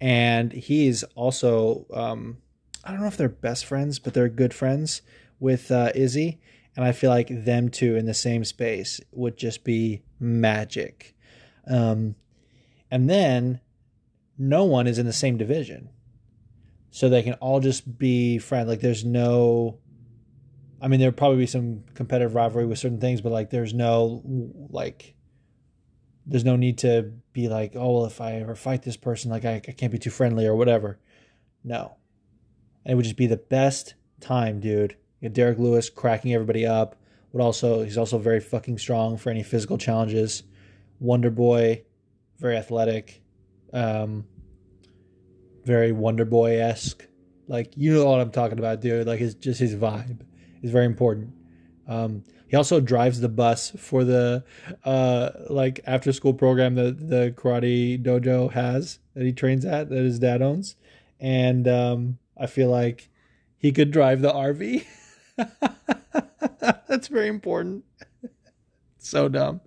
and he's also, um, I don't know if they're best friends, but they're good friends with uh, Izzy. And I feel like them two in the same space would just be magic. Um, and then no one is in the same division so they can all just be friends. Like there's no, I mean, there'll probably be some competitive rivalry with certain things, but like there's no like, there's no need to be like, oh, well, if I ever fight this person, like I, I can't be too friendly or whatever. No, and it would just be the best time, dude. You know, Derrick Lewis cracking everybody up. Would also he's also very fucking strong for any physical challenges. Wonder Boy, very athletic. Um, very Wonder Boy esque. Like you know what I'm talking about, dude. Like it's just his vibe is very important. Um, he also drives the bus for the uh, like after school program that the karate dojo has that he trains at that his dad owns, and um, I feel like he could drive the RV. That's very important. so dumb.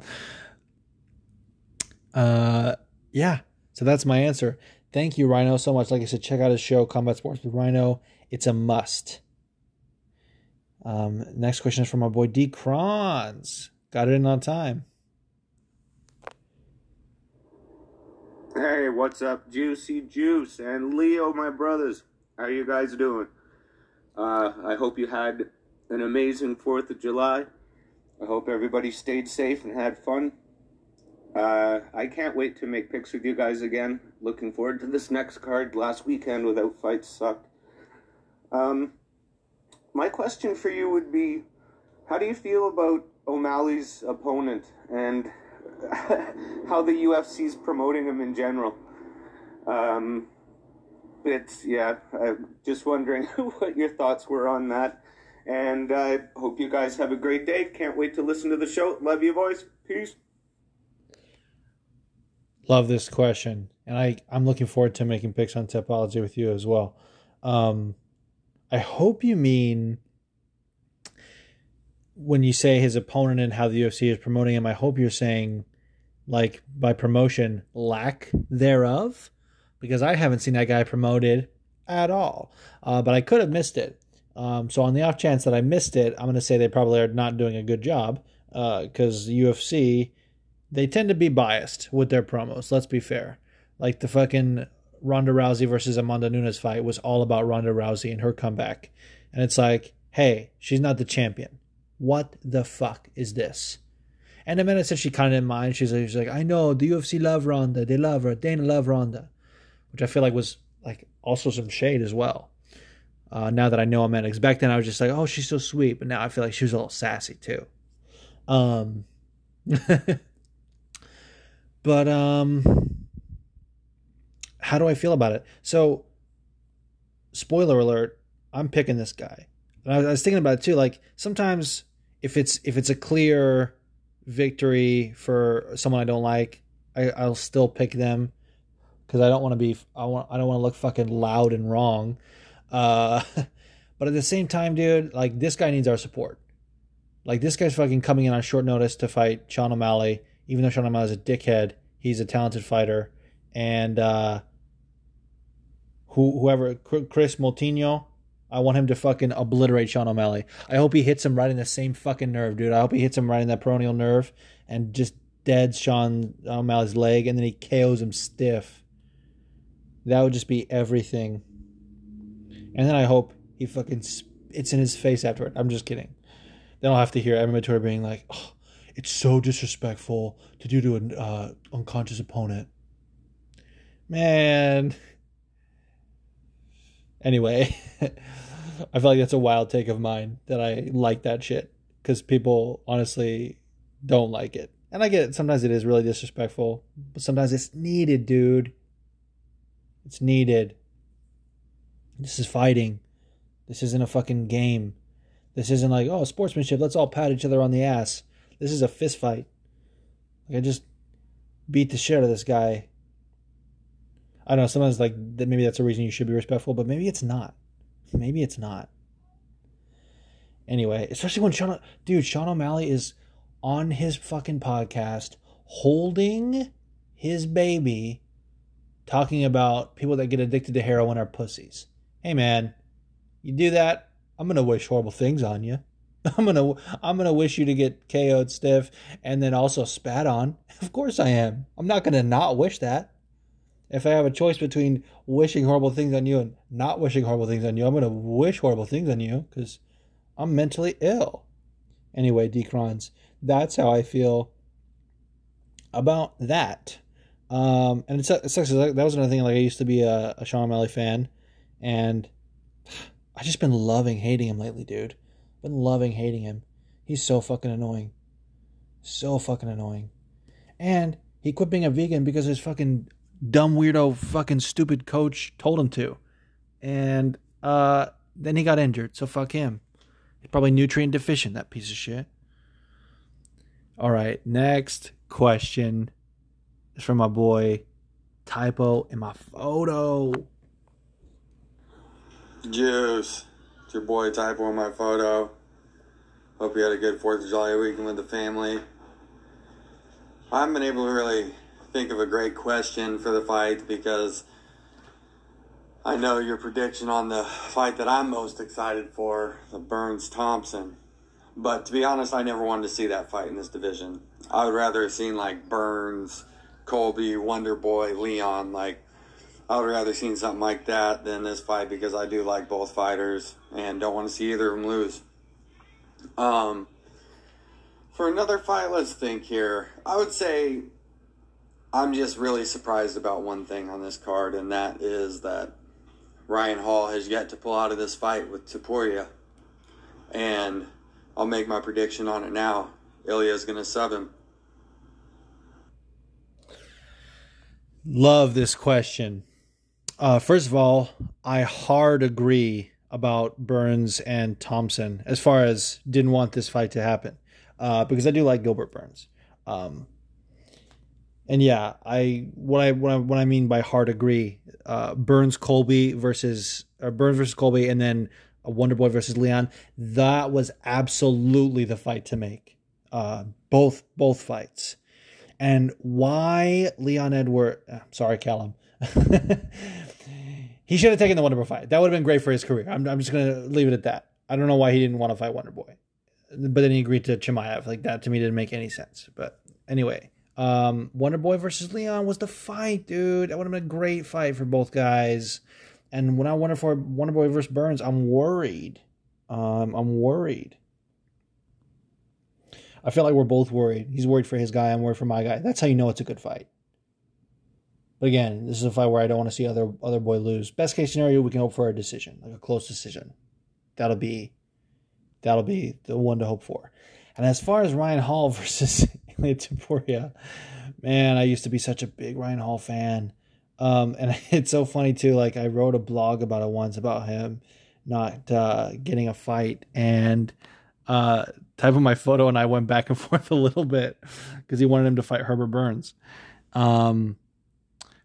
Uh, yeah. So that's my answer. Thank you, Rhino, so much. Like I said, check out his show, Combat Sports with Rhino. It's a must. Um, next question is from my boy D. Crons. Got it in on time. Hey, what's up, Juicy Juice and Leo, my brothers? How you guys doing? Uh, I hope you had an amazing 4th of July. I hope everybody stayed safe and had fun. Uh, I can't wait to make picks with you guys again. Looking forward to this next card. Last weekend without fights sucked. Um, my question for you would be how do you feel about O'Malley's opponent and how the UFC's promoting him in general? Um, it's, yeah, I'm just wondering what your thoughts were on that. And I hope you guys have a great day. Can't wait to listen to the show. Love you, boys. Peace. Love this question, and I I'm looking forward to making picks on Tapology with you as well. Um, I hope you mean when you say his opponent and how the UFC is promoting him. I hope you're saying like by promotion lack thereof, because I haven't seen that guy promoted at all. Uh, but I could have missed it. Um, so on the off chance that I missed it, I'm going to say they probably are not doing a good job because uh, UFC they tend to be biased with their promos. Let's be fair. Like the fucking Ronda Rousey versus Amanda Nunes fight was all about Ronda Rousey and her comeback. And it's like, hey, she's not the champion. What the fuck is this? And Amanda said she kind of didn't mind. She's like, she's like, I know the UFC love Ronda. They love her. Dana love Ronda, which I feel like was like also some shade as well. Uh, now that I know Amanda, because back then I was just like, oh, she's so sweet, but now I feel like she was a little sassy too. Um, But um how do I feel about it? So spoiler alert, I'm picking this guy. And I was thinking about it too, like sometimes if it's if it's a clear victory for someone I don't like, I, I'll still pick them because I don't want to be I want I don't want to look fucking loud and wrong. Uh, but at the same time, dude, like this guy needs our support. Like this guy's fucking coming in on short notice to fight Sean O'Malley even though Sean O'Malley is a dickhead, he's a talented fighter. And uh, who, whoever, Chris Moutinho, I want him to fucking obliterate Sean O'Malley. I hope he hits him right in the same fucking nerve, dude. I hope he hits him right in that peroneal nerve and just deads Sean O'Malley's leg and then he KOs him stiff. That would just be everything. And then I hope he fucking spits in his face afterward. I'm just kidding. Then I'll have to hear Evan Tour being like, oh, it's so disrespectful to do to an uh, unconscious opponent. Man. Anyway, I feel like that's a wild take of mine that I like that shit because people honestly don't like it. And I get it. Sometimes it is really disrespectful, but sometimes it's needed, dude. It's needed. This is fighting. This isn't a fucking game. This isn't like, oh, sportsmanship. Let's all pat each other on the ass. This is a fist fight. Like I just beat the shit out of this guy. I don't know. Sometimes like. Maybe that's a reason you should be respectful, but maybe it's not. Maybe it's not. Anyway, especially when Sean, dude, Sean O'Malley is on his fucking podcast holding his baby, talking about people that get addicted to heroin are pussies. Hey man, you do that, I'm gonna wish horrible things on you. I'm gonna I'm gonna wish you to get KO'd stiff and then also spat on. Of course I am. I'm not gonna not wish that. If I have a choice between wishing horrible things on you and not wishing horrible things on you, I'm gonna wish horrible things on you because I'm mentally ill. Anyway, Decrons, that's how I feel about that. Um, and it sucks. That was another thing. Like I used to be a, a Sean O'Malley fan, and I just been loving hating him lately, dude. Been loving hating him. He's so fucking annoying. So fucking annoying. And he quit being a vegan because his fucking dumb weirdo fucking stupid coach told him to. And uh then he got injured, so fuck him. He's probably nutrient deficient, that piece of shit. All right, next question is from my boy typo in my photo. Juice. Your boy Typo on my photo. Hope you had a good 4th of July weekend with the family. I haven't been able to really think of a great question for the fight because I know your prediction on the fight that I'm most excited for, the Burns Thompson. But to be honest, I never wanted to see that fight in this division. I would rather have seen like Burns Colby, Wonder Boy, Leon. Like, I would rather seen something like that than this fight because I do like both fighters and don't want to see either of them lose. Um, for another fight, let's think here. I would say I'm just really surprised about one thing on this card, and that is that Ryan Hall has yet to pull out of this fight with Topuria. And I'll make my prediction on it now. Ilia's going to sub him. Love this question. Uh, first of all, I hard agree about Burns and Thompson as far as didn't want this fight to happen uh, because I do like Gilbert Burns. Um, and yeah, I what I what I, what I mean by hard agree, uh, Burns Colby versus or Burns versus Colby, and then a Wonder Boy versus Leon. That was absolutely the fight to make. Uh, both both fights, and why Leon Edward? Uh, sorry, Callum. he should have taken the Wonder Boy fight. That would have been great for his career. I'm I'm just gonna leave it at that. I don't know why he didn't want to fight Wonder Boy, but then he agreed to Chimaev. Like that to me didn't make any sense. But anyway, um, Wonder Boy versus Leon was the fight, dude. That would have been a great fight for both guys. And when I wonder for Wonder Boy versus Burns, I'm worried. Um, I'm worried. I feel like we're both worried. He's worried for his guy. I'm worried for my guy. That's how you know it's a good fight. But again, this is a fight where I don't want to see other other boy lose. Best case scenario, we can hope for a decision, like a close decision. That'll be that'll be the one to hope for. And as far as Ryan Hall versus Ilia Topuria, man, I used to be such a big Ryan Hall fan. Um, and it's so funny too. Like I wrote a blog about it once about him not uh, getting a fight, and uh, type of my photo, and I went back and forth a little bit because he wanted him to fight Herbert Burns, um,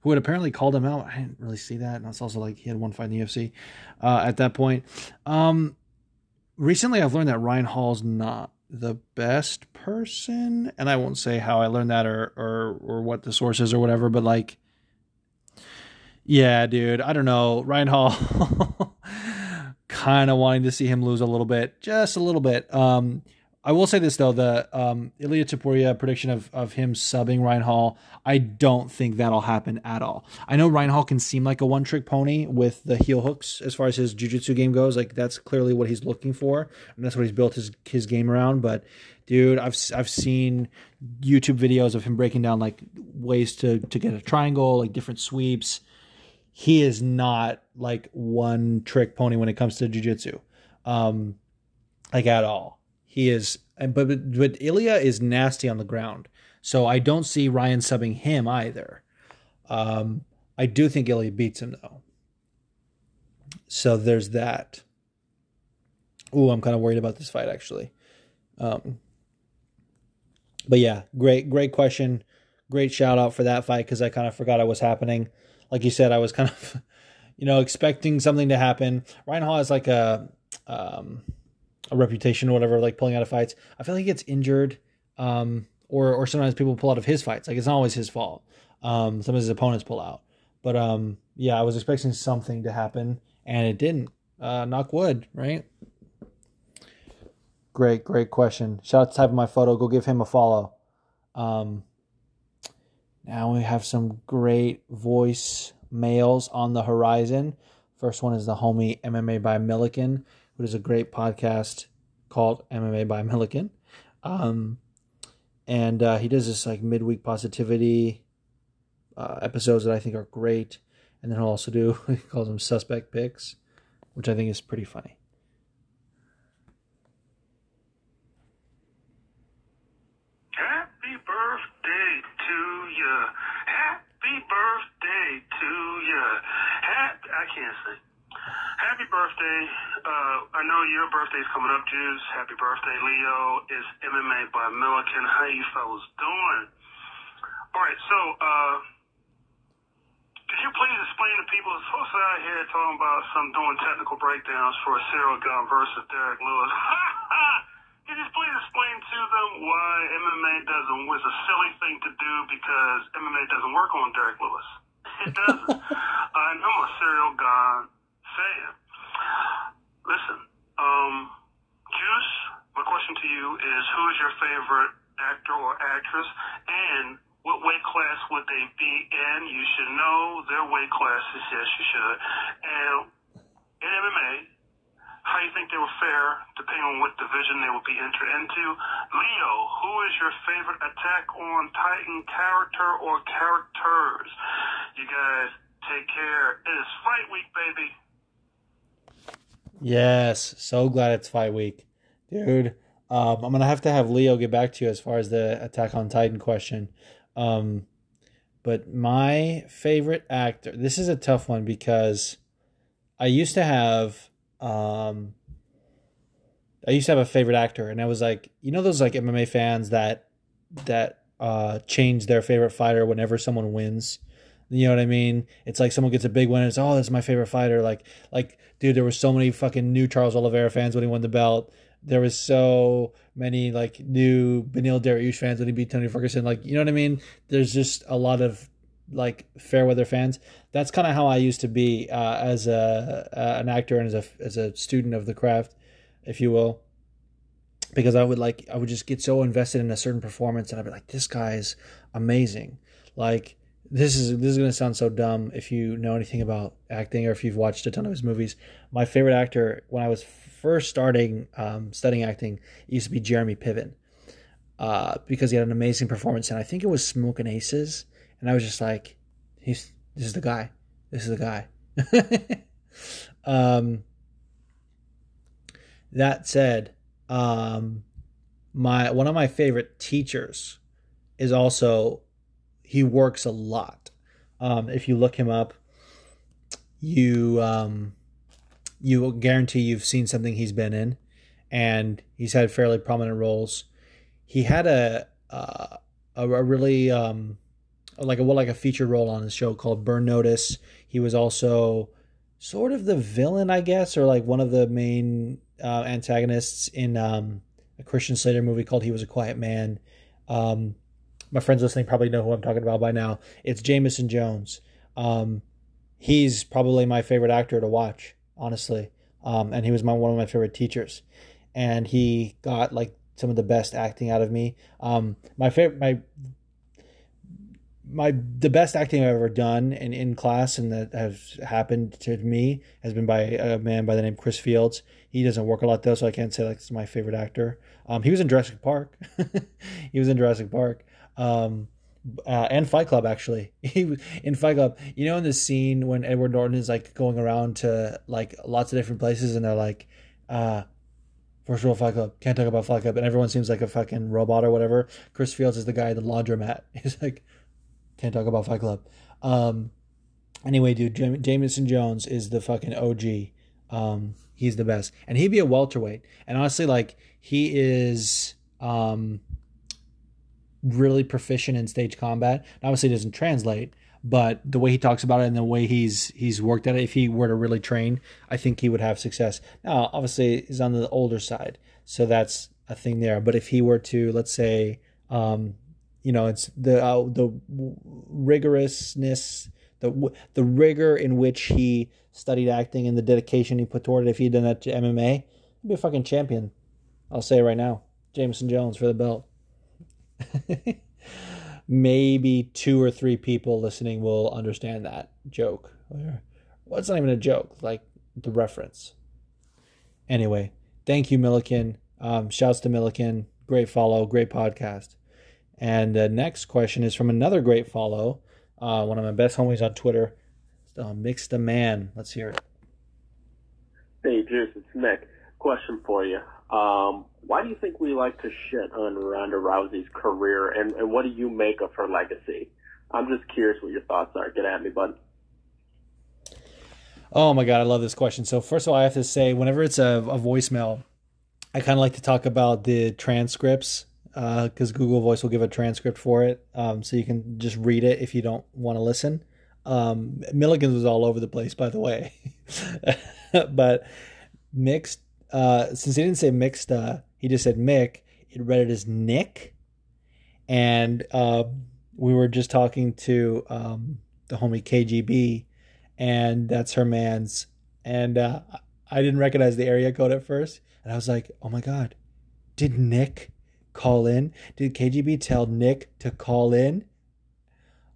who had apparently called him out. I didn't really see that, and it's also like he had one fight in the UFC uh, at that point. Um, recently, I've learned that Ryan Hall's not the best person, and I won't say how I learned that or or or what the source is or whatever, but like yeah, dude. I don't know. Ryan Hall kind of wanting to see him lose a little bit, just a little bit. Um, I will say this though, the um, Ilia Topuria prediction of of him subbing Ryan Hall, I don't think that'll happen at all. I know Ryan Hall can seem like a one trick pony with the heel hooks as far as his jiu-jitsu game goes. Like that's clearly what he's looking for, and that's what he's built his his game around. But dude, I've I've seen YouTube videos of him breaking down like ways to to get a triangle, like different sweeps he is not like one trick pony when it comes to jujitsu, um, like at all. He is, but but Ilia is nasty on the ground, so I don't see Ryan subbing him either. Um, I do think Ilia beats him though. So there's that. Ooh, I'm kind of worried about this fight actually. Um, but yeah, great, great question. Great shout out for that fight because I kind of forgot it was happening like you said, I was kind of, you know, expecting something to happen. Ryan Hall is like a um, a reputation or whatever, like pulling out of fights. I feel like he gets injured, um, or or sometimes people pull out of his fights. Like it's not always his fault. Um, some of his opponents pull out, but um, yeah, I was expecting something to happen, and it didn't. Uh, knock wood, right? Great, great question. Shout out to type of my photo. Go give him a follow. Um, now we have some great voice mails on the horizon. First one is the homie MMA by Milliken, who is a great podcast called MMA by Milliken. Um, and uh, he does this like midweek positivity uh, episodes that I think are great. And then he'll also do, he calls them suspect picks, which I think is pretty funny. Happy birthday to you. Happy birthday to you. I can't say. Happy birthday. Uh, I know your birthday's coming up, Juice. Happy birthday, Leo. It's MMA by Milliken. How you fellas doing? All right, so, uh, could you please explain to people, it's supposed to out here talking about some doing technical breakdowns for a Ciryl Gane versus Derrick Lewis. Can you please explain to them why MMA doesn't, was a silly thing to do because MMA doesn't work on Derrick Lewis? It doesn't. I know a Ciryl Gane fan. Listen, um, Juice, my question to you is who is your favorite actor or actress? And what weight class would they be in? You should know their weight classes. Yes, you should. And in MMA, how do you think they were fair, depending on what division they would be entered into. Leo, who is your favorite Attack on Titan character or characters? You guys take care. It is fight week, baby. Yes, so glad it's fight week, dude. Um, I'm gonna have to have Leo get back to you as far as the Attack on Titan question. Um, but my favorite actor, this is a tough one because I used to have, um, I used to have a favorite actor, and I was like, you know, those like MMA fans that that uh, change their favorite fighter whenever someone wins. You know what I mean? It's like someone gets a big win. And it's oh, that's my favorite fighter. Like, like, dude, there were so many fucking new Charles Oliveira fans when he won the belt. There was so many like new Beneil Dariush fans when he beat Tony Ferguson. Like, you know what I mean? There's just a lot of like fair weather fans. That's kind of how I used to be uh, as a uh, an actor and as a as a student of the craft, if you will. Because I would like I would just get so invested in a certain performance, and I'd be like, "This guy's amazing!" Like this is this is gonna sound so dumb if you know anything about acting or if you've watched a ton of his movies. My favorite actor when I was first starting um, studying acting used to be Jeremy Piven, uh, because he had an amazing performance, and I think it was Smoking Aces, and I was just like, he's this is the guy, this is the guy. um, that said, um, my one of my favorite teachers is also he works a lot. Um, if you look him up, you um, you guarantee you've seen something he's been in, and he's had fairly prominent roles. He had a uh, a, a really um, like a well, like a featured role on his show called Burn Notice. He was also sort of the villain, I guess, or like one of the main uh, antagonists in um, a Christian Slater movie called He Was a Quiet Man. Um, my friends listening probably know who I'm talking about by now. It's Jamison Jones. Um, he's probably my favorite actor to watch, honestly. Um, and he was my one of my favorite teachers, and he got like some of the best acting out of me. Um, my favorite, my my the best acting I've ever done in, in class and that has happened to me has been by a man by the name Chris Fields. He doesn't work a lot though, so I can't say like it's my favorite actor. Um, he was in Jurassic Park. he was in Jurassic Park. Um, uh, and Fight Club actually. He in Fight Club. You know, in the scene when Edward Norton is like going around to like lots of different places, and they're like, uh, First rule Fight Club. Can't talk about Fight Club, and everyone seems like a fucking robot or whatever. Chris Fields is the guy at the laundromat. He's like, can't talk about Fight Club. Um, anyway, dude, Jam- Jamison Jones is the fucking OG. Um, he's the best, and he'd be a welterweight. And honestly, like he is um, really proficient in stage combat. Obviously, it doesn't translate, but the way he talks about it and the way he's he's worked at it, if he were to really train, I think he would have success. Now, obviously, he's on the older side, so that's a thing there. But if he were to, let's say, um, you know, it's the uh, the rigorousness, the the rigor in which he studied acting and the dedication he put toward it. If he'd done that to MMA, he'd be a fucking champion. I'll say right now, Jamison Jones for the belt. Maybe two or three people listening will understand that joke. Well, it's not even a joke, like the reference. Anyway, thank you, Milliken. Um, shouts to Milliken. Great follow, great podcast. And the next question is from another great follow, uh, one of my best homies on Twitter, uh, Mixed a Man. Let's hear it. Hey, Juice, it's Nick. Question for you. Um, why do you think we like to shit on Ronda Rousey's career, and, and what do you make of her legacy? I'm just curious what your thoughts are. Get at me, bud. Oh my god, I love this question. So first of all, I have to say, whenever it's a, a voicemail, I kind of like to talk about the transcripts because uh, Google Voice will give a transcript for it, um, so you can just read it if you don't want to listen. Um, Milliken's was all over the place, by the way, but mixed. Uh, since he didn't say mixed, uh, he just said Mick. It read it as Nick, and uh, we were just talking to um, the homie KGB, and that's her man's. And uh, I didn't recognize the area code at first, and I was like, "Oh my god, did Nick?" call in? Did KGB tell Nick to call in?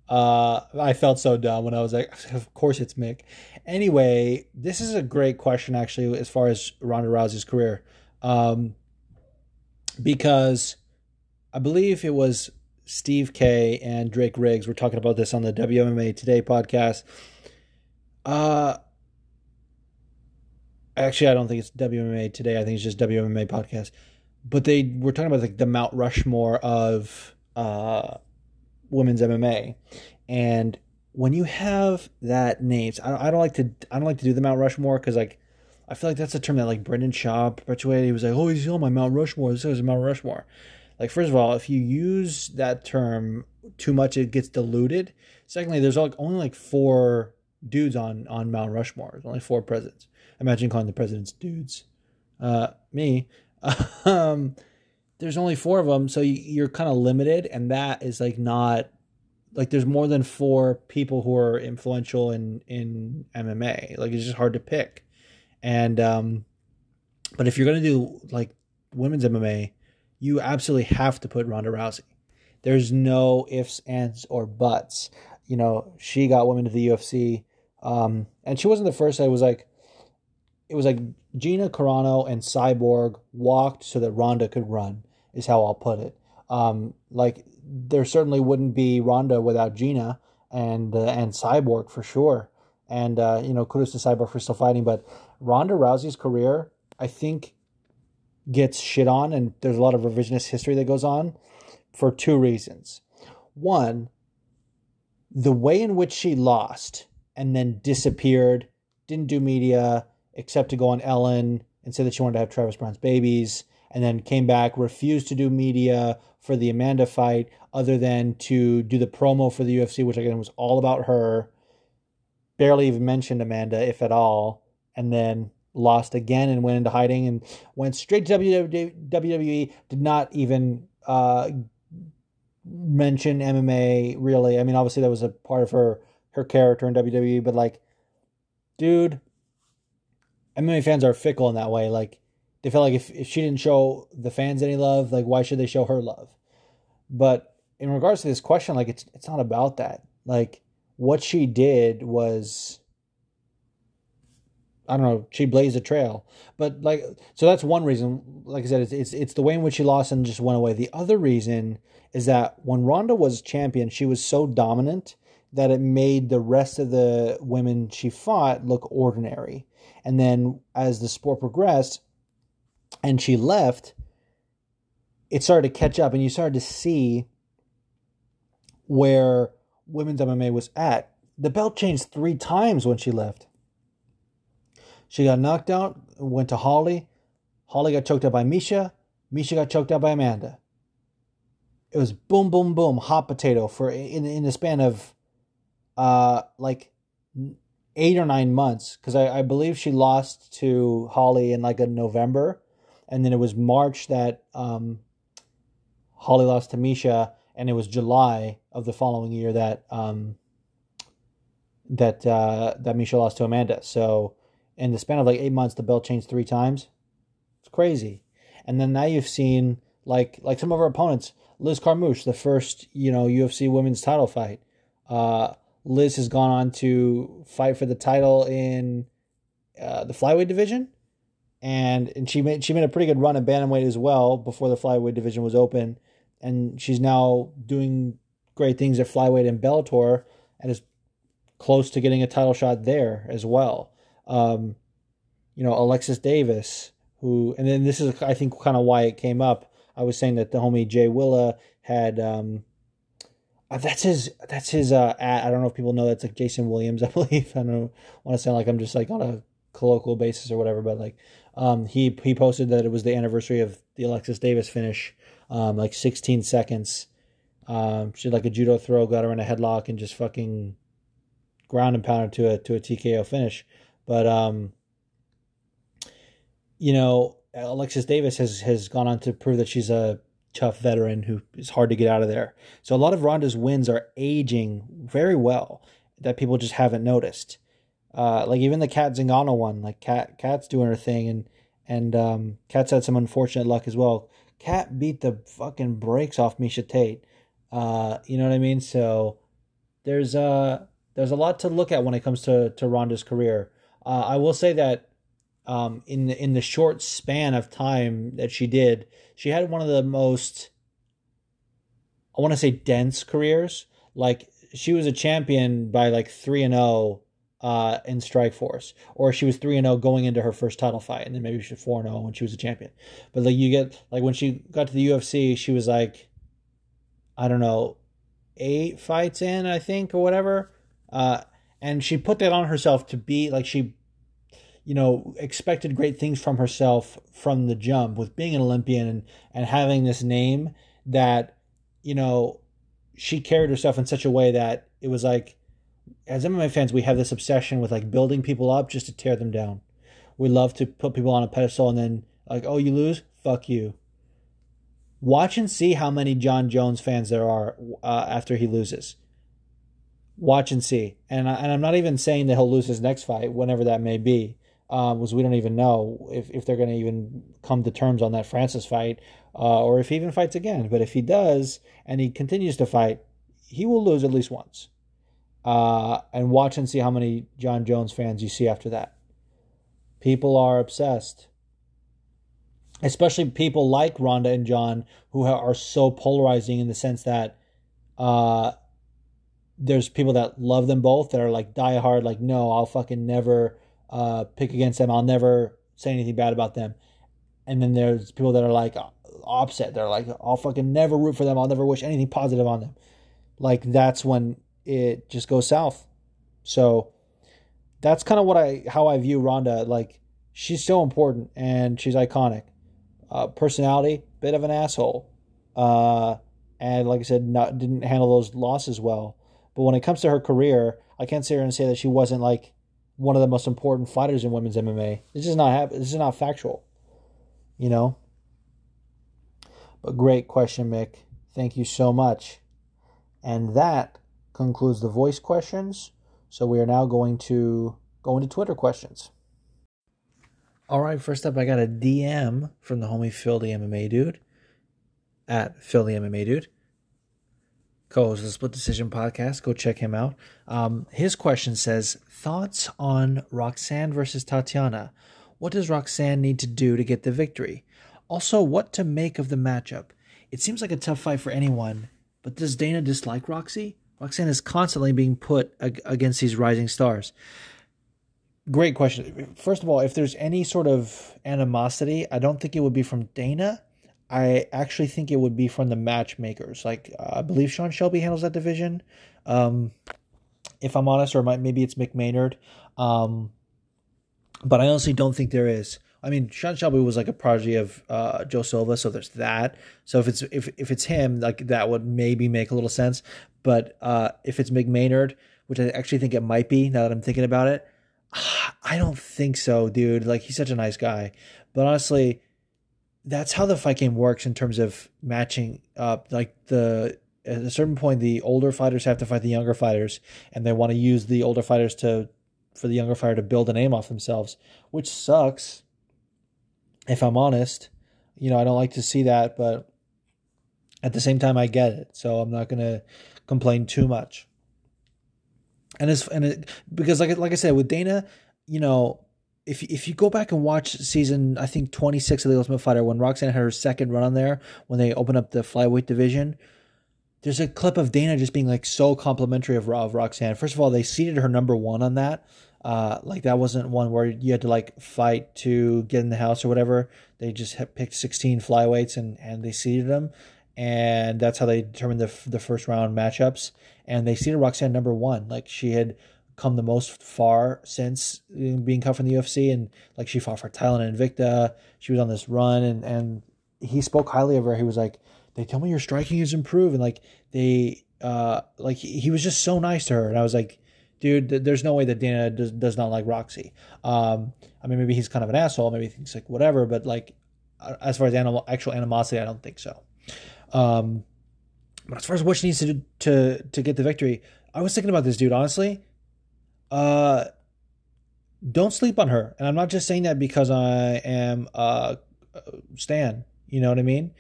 Uh, I felt so dumb when I was like, of course it's Mick. Anyway, this is a great question actually as far as Ronda Rousey's career, um, because I believe it was Steve K and Drake Riggs were talking about this on the WMMA Today podcast. Uh, actually, I don't think it's WMMA Today. I think it's just WMMA podcast. But they were talking about like the Mount Rushmore of uh, women's MMA, and when you have that names, I, I don't like to I don't like to do the Mount Rushmore because like I feel like that's a term that like Brendan Schaub perpetuated. He was like, "Oh, he's on my Mount Rushmore. This is Mount Rushmore." Like, first of all, if you use that term too much, it gets diluted. Secondly, there's like only like four dudes on on Mount Rushmore. There's only four presidents. Imagine calling the presidents dudes. Uh, me. um, there's only four of them, so you're kind of limited, and that is like not like there's more than four people who are influential in in MMA. Like it's just hard to pick. And um, but if you're gonna do like women's MMA, you absolutely have to put Ronda Rousey. There's no ifs, ands, or buts. You know, she got women to the UFC, um, and she wasn't the first. I was like, it was like Gina Carano and Cyborg walked so that Ronda could run. Is how I'll put it. Um, like there certainly wouldn't be Ronda without Gina and uh, and Cyborg for sure. And uh, you know, kudos to Cyborg for still fighting. But Ronda Rousey's career, I think, gets shit on, and there's a lot of revisionist history that goes on for two reasons. One, the way in which she lost and then disappeared, didn't do media except to go on Ellen and say that she wanted to have Travis Browne's babies, and then came back, refused to do media for the Amanda fight, other than to do the promo for the UFC, which again was all about her. Barely even mentioned Amanda, if at all, and then lost again and went into hiding and went straight to WWE. Did not even uh, mention MMA really. I mean, obviously that was a part of her her character in WWE, but like, dude, MMA fans are fickle in that way. Like, they felt like if, if she didn't show the fans any love, like why should they show her love? But in regards to this question, like it's it's not about that. Like what she did was I don't know, she blazed a trail. But like so that's one reason, like I said, it's it's it's the way in which she lost and just went away. The other reason is that when Ronda was champion, she was so dominant that it made the rest of the women she fought look ordinary. And then as the sport progressed, and she left, it started to catch up, and you started to see where women's MMA was at. The belt changed three times when she left. She got knocked out, went to Holly. Holly got choked out by Miesha. Miesha got choked out by Amanda. It was boom, boom, boom, hot potato for in in the span of, uh, like eight or nine months. Because I, I believe she lost to Holly in like a November, and then it was March that um, Holly lost to Miesha, and it was July of the following year that um, that uh, that Miesha lost to Amanda. So in the span of like eight months, the belt changed three times. It's crazy. And then now you've seen like like some of our opponents, Liz Carmouche, the first you know UFC women's title fight. Uh, Liz has gone on to fight for the title in uh, the flyweight division and and she made she made a pretty good run at bantamweight as well before the flyweight division was open, and she's now doing great things at flyweight and Bellator, and is close to getting a title shot there as well. Um, you know, Alexis Davis, who, and then this is I think kind of why it came up. I was saying that the homie Jay Willa had. Um, uh, that's his. That's his. Uh, I don't know if people know that's like Jason Williams. I believe. I don't want to sound like I'm just like on a colloquial basis or whatever, but like um, he he posted that it was the anniversary of the Alexis Davis finish, um, like 16 seconds. Um, she had like a judo throw, got her in a headlock, and just fucking ground and pounded to a to a TKO finish. But um, you know, Alexis Davis has has gone on to prove that she's a tough veteran who is hard to get out of there. So a lot of Ronda's wins are aging very well that people just haven't noticed. Uh, like even the Cat Zingano one, like Cat Cat's doing her thing, and and um, Cat's had some unfortunate luck as well. Cat beat the fucking brakes off Miesha Tate. Uh, you know what I mean? So there's uh there's a lot to look at when it comes to to Ronda's career. Uh, I will say that um, in the, in the short span of time that she did, she had one of the most I want to say dense careers. Like she was a champion by like three and zero oh, uh, in Strikeforce, or she was three and zero oh going into her first title fight, and then maybe she was four and zero when she was a champion. But like you get like when she got to the UFC, she was like, I don't know, eight fights in, I think, or whatever. Uh, and she put that on herself to be like she, you know, expected great things from herself from the jump with being an Olympian and, and having this name that, you know, she carried herself in such a way that it was like, as MMA fans, we have this obsession with like building people up just to tear them down. We love to put people on a pedestal and then like, oh, you lose, fuck you. Watch and see how many Jon Jones fans there are uh, after he loses. Watch and see, and I, and I'm not even saying that he'll lose his next fight, whenever that may be, um, because we don't even know if, if they're going to even come to terms on that Francis fight, uh, or if he even fights again. But if he does and he continues to fight, he will lose at least once. Uh, and watch and see how many Jon Jones fans you see after that. People are obsessed especially people like Ronda and Jon, who are so polarizing in the sense that uh, there's people that love them both that are like die hard, like no, I'll fucking never uh, pick against them. I'll never say anything bad about them. And then there's people that are like opposite. They're like, I'll fucking never root for them. I'll never wish anything positive on them. Like that's when it just goes south. So that's kind of what I how I view Ronda. Like she's so important and she's iconic uh, personality, bit of an asshole. Uh, and like I said, not, didn't handle those losses well. But when it comes to her career, I can't sit here and say that she wasn't like one of the most important fighters in women's MMA. This is not this is not factual, you know. But great question, Mick. Thank you so much. And that concludes the voice questions. So we are now going to go into Twitter questions. All right, first up, I got a DM from the homie Phil the MMA dude at Phil the MMA dude. Co-host of the Split Decision podcast. Go check him out. Um, his question says thoughts on Roxanne versus Tatiana. What does Roxanne need to do to get the victory? Also, what to make of the matchup? It seems like a tough fight for anyone, but does Dana dislike Roxy? Roxanne is constantly being put ag- against these rising stars great question. First of all, if there's any sort of animosity, I don't think it would be from Dana. I actually think it would be from the matchmakers. Like uh, I believe Sean Shelby handles that division. Um, if I'm honest, or maybe it's Mick Maynard. Um, but I honestly don't think there is. I mean, Sean Shelby was like a prodigy of uh, Joe Silva, so there's that. So if it's if if it's him, like that would maybe make a little sense. But uh, if it's Mick Maynard, which I actually think it might be, now that I'm thinking about it, I don't think so, dude. Like he's such a nice guy. But honestly, that's how the fight game works in terms of matching up. Like the at a certain point, the older fighters have to fight the younger fighters, and they want to use the older fighters to for the younger fighter to build a name off themselves, which sucks. If I'm honest, you know I don't like to see that, but at the same time, I get it. So I'm not gonna complain too much and it's and it, because like like I said with Dana, you know, if if you go back and watch season I think 26 of the Ultimate Fighter when Roxanne had her second run on there when they opened up the flyweight division, there's a clip of Dana just being like so complimentary of, of Roxanne. First of all, they seated her number one on that. Uh, like that wasn't one where you had to like fight to get in the house or whatever. They just picked 16 flyweights and and they seated them, and that's how they determined the the first round matchups and they seated Roxanne number one. Like she had come the most far since being cut from the UFC, and like she fought for title and Invicta. She was on this run, and and he spoke highly of her. He was like, "They tell me your striking has improved," and like they, uh, like he, he was just so nice to her, and I was like. Dude, there's no way that Dana does, does not like Roxy. Um, I mean, maybe he's kind of an asshole. Maybe he thinks like whatever, but like, uh, as far as animal, actual animosity, I don't think so. Um, but as far as what she needs to do to to get the victory, I was thinking about this dude honestly. Uh, don't sleep on her, and I'm not just saying that because I am uh Stan. You know what I mean?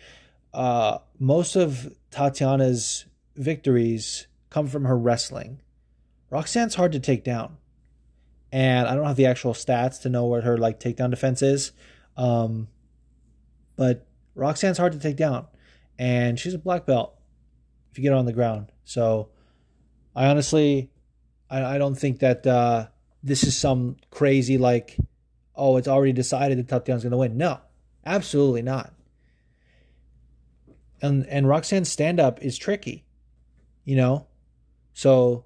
Uh, most of Tatiana's victories come from her wrestling. Roxanne's hard to take down. And I don't have the actual stats to know what her like takedown defense is. Um, but Roxanne's hard to take down. And she's a black belt if you get her on the ground. So I honestly I, I don't think that uh, this is some crazy like, oh, it's already decided that Tatiana's gonna win. No, absolutely not. And and Roxanne's stand up is tricky, you know? So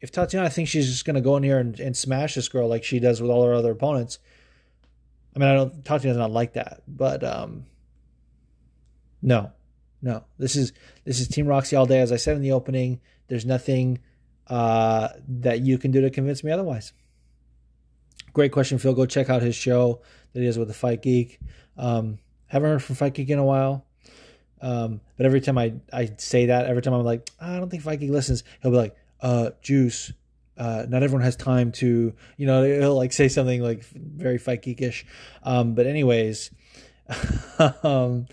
if Tatiana thinks she's just gonna go in here and, and smash this girl like she does with all her other opponents, I mean I don't Tatiana's not like that, but um no. No. This is this is Team Roxy all day. As I said in the opening, there's nothing uh that you can do to convince me otherwise. Great question, Phil. Go check out his show that he has with the Fight Geek. Um, haven't heard from Fight Geek in a while. Um, but every time I, I say that, every time I'm like, I don't think Fight Geek listens, he'll be like, uh, Juice, uh, not everyone has time to, you know, he'll like say something like very Fight Geekish. Um, but anyways, um,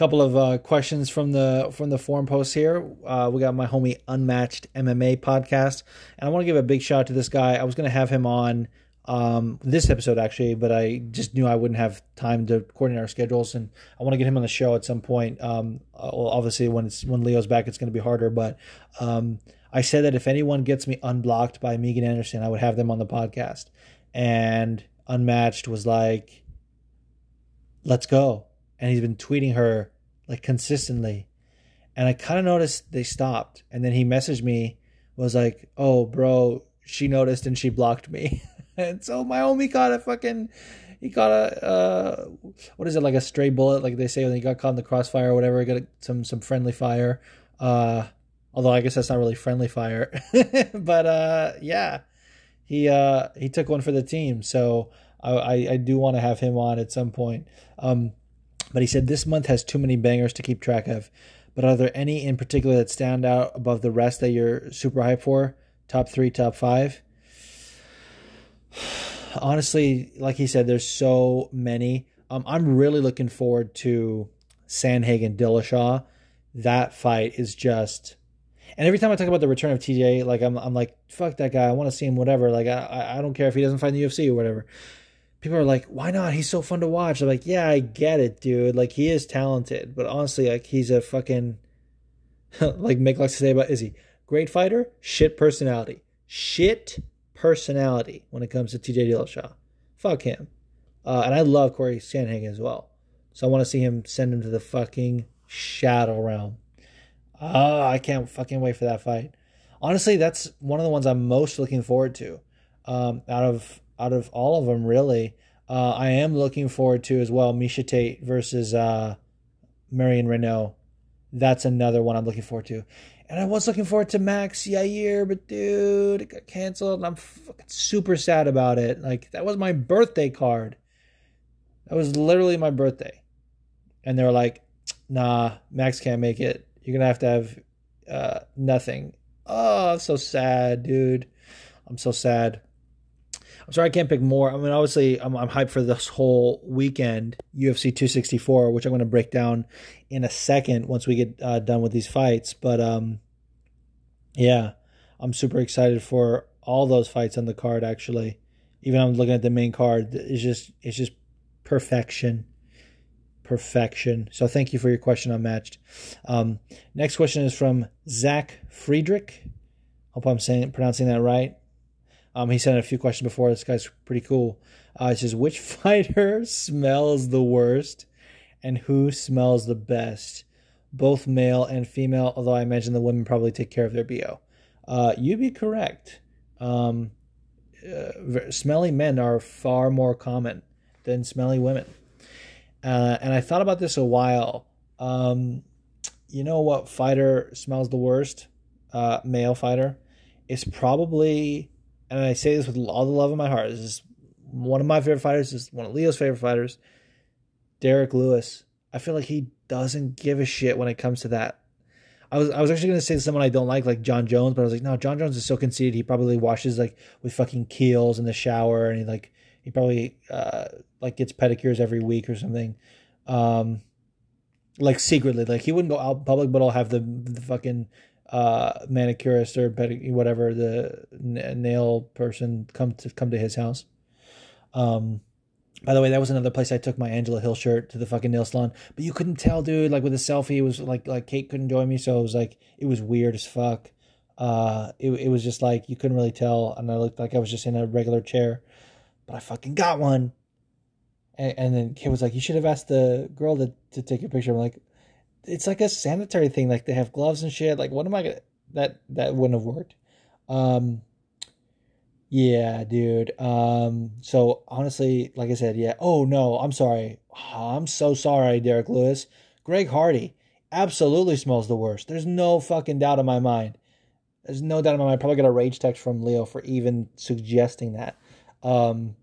couple of uh, questions from the from the forum posts here. Uh, we got my homie Unmatched MMA podcast, and I want to give a big shout out to this guy. I was going to have him on um, this episode actually, but I just knew I wouldn't have time to coordinate our schedules, and I want to get him on the show at some point. Um, well, obviously when it's when Leo's back, it's going to be harder, but um, I said that if anyone gets me unblocked by Megan Anderson, I would have them on the podcast. And Unmatched was like, "Let's go," and he's been tweeting her like consistently, and I kind of noticed they stopped, and then he messaged me, was like, "Oh, bro." She noticed and she blocked me. and so my homie caught a fucking he caught a uh, what is it like a stray bullet like they say when he got caught in the crossfire or whatever got some some friendly fire uh, although i guess that's not really friendly fire but uh, yeah he uh, he took one for the team so i i, do want to have him on at some point um, but he said this month has too many bangers to keep track of but are there any in particular that stand out above the rest that you're super hyped for top three top five honestly, like he said, there's so many. Um, I'm really looking forward to Sandhagen Dillashaw. That fight is just, and every time I talk about the return of TJ, like I'm, I'm like, fuck that guy. I want to see him, whatever. Like I, I don't care if he doesn't in the UFC or whatever. People are like, why not? He's so fun to watch. I'm like, yeah, I get it, dude. Like he is talented, but honestly, like he's a fucking, like Mick likes to say about Izzy, great fighter, shit personality, shit personality when it comes to TJ Dillashaw. Fuck him. Uh, and I love Cory Sandhagen as well. So I want to see him send him to the fucking shadow realm. Oh, I can't fucking wait for that fight. Honestly, that's one of the ones I'm most looking forward to. Um, out of out of all of them, really, uh, I am looking forward to as well. Miesha Tate versus uh, Marion Reneau. That's another one I'm looking forward to. And I was looking forward to Max Yair, but dude, it got canceled. And I'm fucking super sad about it. Like, that was my birthday card. That was literally my birthday. And they were like, nah, Max can't make it. You're to have to have uh, nothing. Oh, so sad, dude. I'm so sad. I'm sorry I can't pick more. I mean, obviously, I'm, I'm hyped for this whole weekend, UFC 264, which I'm going to break down in a second once we get uh, done with these fights. But um, yeah, I'm super excited for all those fights on the card. Actually, even I'm looking at the main card. It's just it's just perfection, perfection. So thank you for your question unmatched. Um, next question is from Zach Friedrich. Hope I'm saying pronouncing that right. Um, he sent a few questions before. This guy's pretty cool. Uh, says, which fighter smells the worst, and who smells the best? Both male and female. Although I imagine the women probably take care of their bo. Uh, you'd be correct. Um, uh, smelly men are far more common than smelly women. Uh, and I thought about this a while. Um, you know what fighter smells the worst? Uh, male fighter. It's probably and I say this with all the love in my heart. This is one of my favorite fighters. This is one of Leo's favorite fighters. Derrick Lewis. I feel like he doesn't give a shit when it comes to that. I was I was actually gonna say someone I don't like, like Jon Jones, but I was like, no, Jon Jones is so conceited. He probably washes like with fucking Kiehl's in the shower, and he like he probably uh like gets pedicures every week or something. Um, like secretly, like he wouldn't go out public, but I'll have the the fucking uh, manicurist or whatever the n- nail person come to come to his house. Um, by the way, that was another place I took my Angela Hill shirt to the fucking nail salon, but you couldn't tell, dude. Like with a selfie, it was like like Kate couldn't join me, so it was like it was weird as fuck. Uh, it it was just like you couldn't really tell, and I looked like I was just in a regular chair, but I fucking got one. And, and then Kate was like, "You should have asked the girl to to take your picture." I'm like, "It's like a sanitary thing. Like they have gloves and shit. Like what am I gonna that that wouldn't have worked." Um, yeah, dude. Um, so honestly, like I said, yeah. Oh no, I'm sorry. I'm so sorry, Derrick Lewis. Greg Hardy absolutely smells the worst. There's no fucking doubt in my mind. There's no doubt in my mind. I probably got a rage text from Leo for even suggesting that. Um,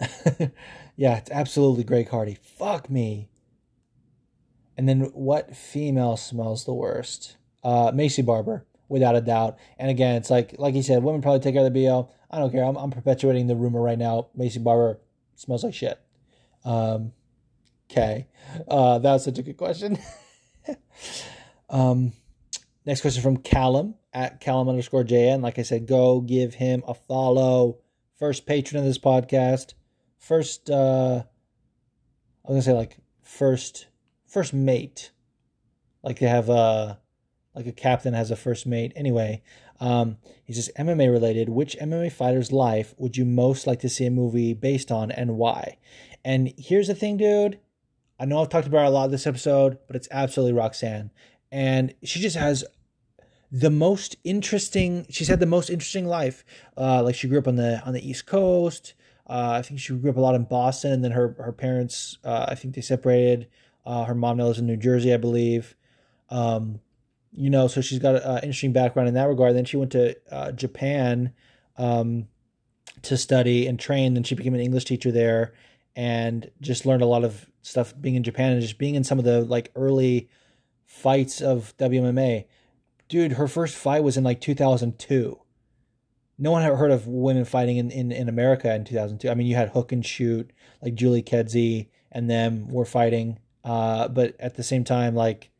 yeah, it's absolutely Greg Hardy. Fuck me. And then what female smells the worst? Uh, Maycee Barber without a doubt. And again, it's like like he said, women probably take care of the BO. I don't care. I'm, I'm perpetuating the rumor right now. Maycee Barber smells like shit. Um, okay, uh, that was such a good question. um, next question from Callum at Callum underscore JN. Like I said, go give him a follow. First patron of this podcast. First, uh, I was gonna say like first, first mate. Like they have a like a captain has a first mate. Anyway, um, he says MMA related. Which MMA fighter's life would you most like to see a movie based on, and why? And here's the thing, dude. I know I've talked about her a lot this episode, but it's absolutely Roxanne, and she just has the most interesting. She's had the most interesting life. Uh, like she grew up on the on the East Coast. Uh, I think she grew up a lot in Boston, and then her her parents. Uh, I think they separated. Uh, her mom now lives in New Jersey, I believe. Um, you know, so she's got an interesting background in that regard. Then she went to uh, Japan um, to study and train. Then she became an English teacher there, and just learned a lot of stuff being in Japan and just being in some of the like early fights of WMMA. Dude, her first fight was in like 2002. No one had heard of women fighting in, in, in America in 2002. I mean, you had hook and shoot, like Julie Kedzie and them were fighting. Uh, but at the same time, like,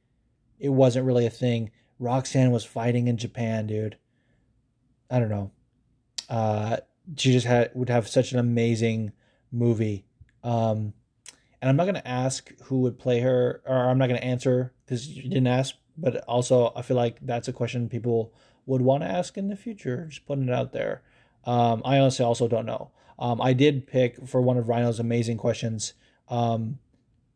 it wasn't really a thing. Roxanne was fighting in Japan, dude. I don't know. Uh, she just had would have such an amazing movie. Um, and I'm not gonna ask who would play her, or I'm not gonna answer because you didn't ask. But also, I feel like that's a question people would want to ask in the future. Just putting it out there. Um, I honestly also don't know. Um, I did pick for one of Rhino's amazing questions. Um,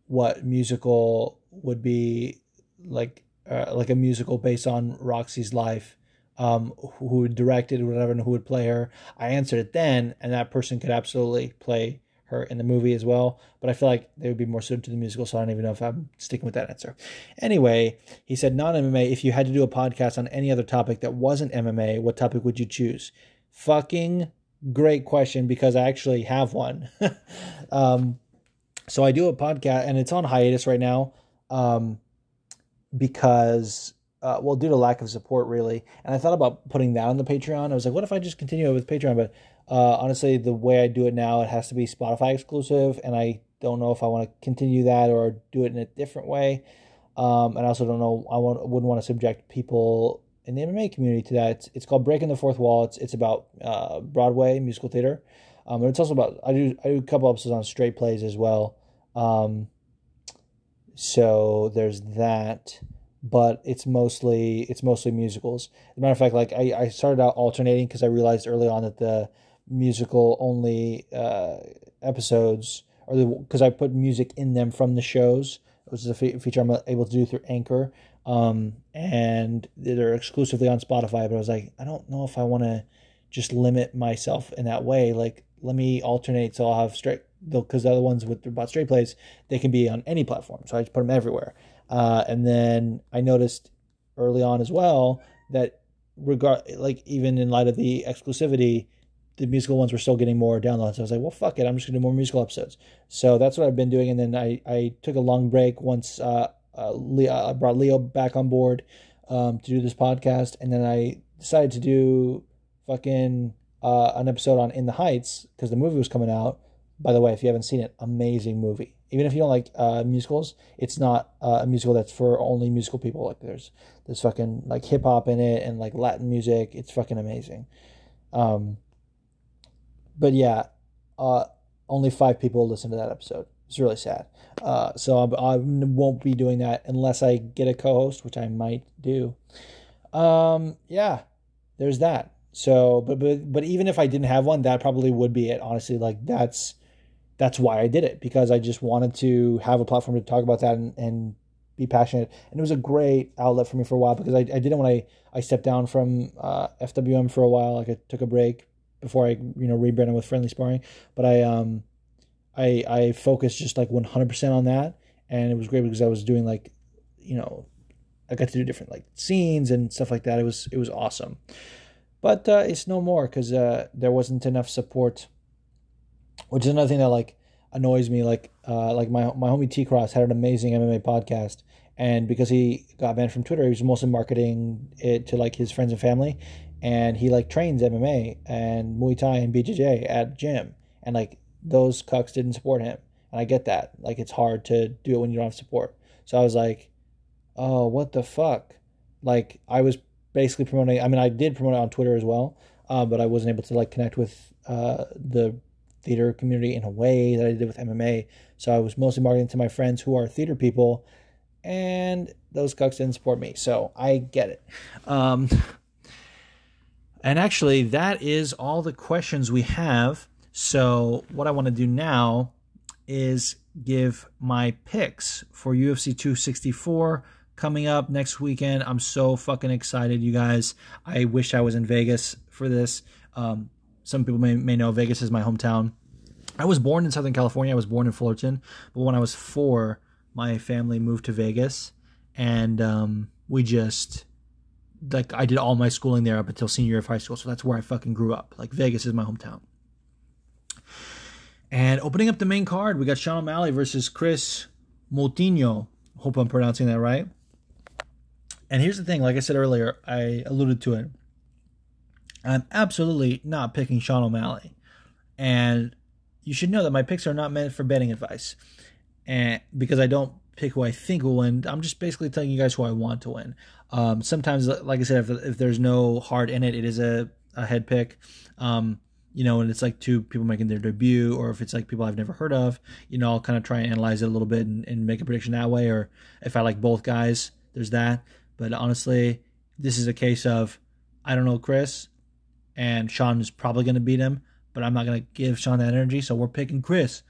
what musical would be like uh, like a musical based on Roxy's life, um, who would direct it, whatever, and who would play her. I answered it then, and that person could absolutely play her in the movie as well. But I feel like they would be more suited to the musical, so I don't even know if I'm sticking with that answer. Anyway, he said non MMA. If you had to do a podcast on any other topic that wasn't MMA, what topic would you choose? Fucking great question because I actually have one. um, so I do a podcast, and it's on hiatus right now. Um, because uh, well due to lack of support really. And i thought about putting that on the patreon. I was like what if i just continue it with patreon? But uh, honestly the way i do it now it has to be spotify exclusive and i don't know if i want to continue that or do it in a different way. Um, and i also don't know i wouldn't want to subject people in the mma community to that. It's, it's called breaking the fourth wall. It's, it's about uh, broadway musical theater um, and it's also about i do i do a couple episodes on straight plays as well. Um, so there's that but it's mostly it's mostly musicals. As a matter of fact like i, I started out alternating because i realized early on that the musical only uh, episodes or the because i put music in them from the shows which is a fe- feature i'm able to do through anchor. Um, and they're exclusively on spotify but i was like i don't know if i want to just limit myself in that way. Like let me alternate so i'll have straight because the other ones with about straight plays they can be on any platform. So i just put them everywhere. Uh, and then i noticed early on as well that regard like even in light of the exclusivity the musical ones were still getting more downloads. I was like well fuck it. I'm just gonna do more musical episodes. So that's what i've been doing. And then i i took a long break once uh, uh leo, i brought leo back on board um, to do this podcast. And then i decided to do fucking uh, an episode on in the heights because the movie was coming out by the way, if you haven't seen it, amazing movie. Even if you don't like uh, musicals, it's not uh, a musical that's for only musical people. Like there's there's fucking like hip hop in it and like Latin music. It's fucking amazing. Um, but yeah, uh, only five people listen to that episode. It's really sad. Uh, so I, I won't be doing that unless I get a co-host, which I might do. Um, yeah, there's that. So, but but but even if I didn't have one, that probably would be it. Honestly, like that's that's why I did it because I just wanted to have a platform to talk about that and, and be passionate. And it was a great outlet for me for a while because I, I did it when I, I stepped down from uh, FWM for a while. Like I took a break before I you know rebranded with Friendly Sparring, but I um I I focused just like 100% on that, and it was great because I was doing like you know I got to do different like scenes and stuff like that. It was it was awesome, but uh, it's no more because uh, there wasn't enough support, which is another thing that like annoys me. Like uh, like my my homie T Cross had an amazing MMA podcast, and because he got banned from Twitter, he was mostly marketing it to like his friends and family, and he like trains MMA and Muay Thai and BJJ at gym, and like those cucks didn't support him, and I get that. Like it's hard to do it when you don't have support. So I was like, oh, what the fuck? Like I was basically promoting. I mean, I did promote it on Twitter as well, uh, but I wasn't able to like connect with uh, the theater community in a way that I did with MMA. So I was mostly marketing to my friends who are theater people, and those cucks didn't support me. So I get it. Um, and actually, that is all the questions we have. So, what I want to do now is give my picks for UFC 264 coming up next weekend. I'm so fucking excited, you guys. I wish I was in Vegas for this. Um, some people may, may know Vegas is my hometown. I was born in Southern California. I was born in Fullerton, but when I was four, my family moved to Vegas, and um, we just like I did all my schooling there up until senior year of high school. So that's where I fucking grew up. Like Vegas is my hometown. And opening up the main card, we got Sean O'Malley versus Chris Moutinho. Hope I'm pronouncing that right. And here's the thing, like I said earlier, I alluded to it. I'm absolutely not picking Sean O'Malley. And you should know that my picks are not meant for betting advice. And because I don't pick who I think will win, I'm just basically telling you guys who I want to win. Um, sometimes, like I said, if, if, there's no heart in it, it is a, a head pick. Um, you know, and it's like two people making their debut, or if it's like people I've never heard of, you know, I'll kind of try and analyze it a little bit and, and make a prediction that way. Or if I like both guys, there's that. But honestly, this is a case of I don't know Chris, and Sean is probably going to beat him, but I'm not going to give Sean that energy, so we're picking Chris.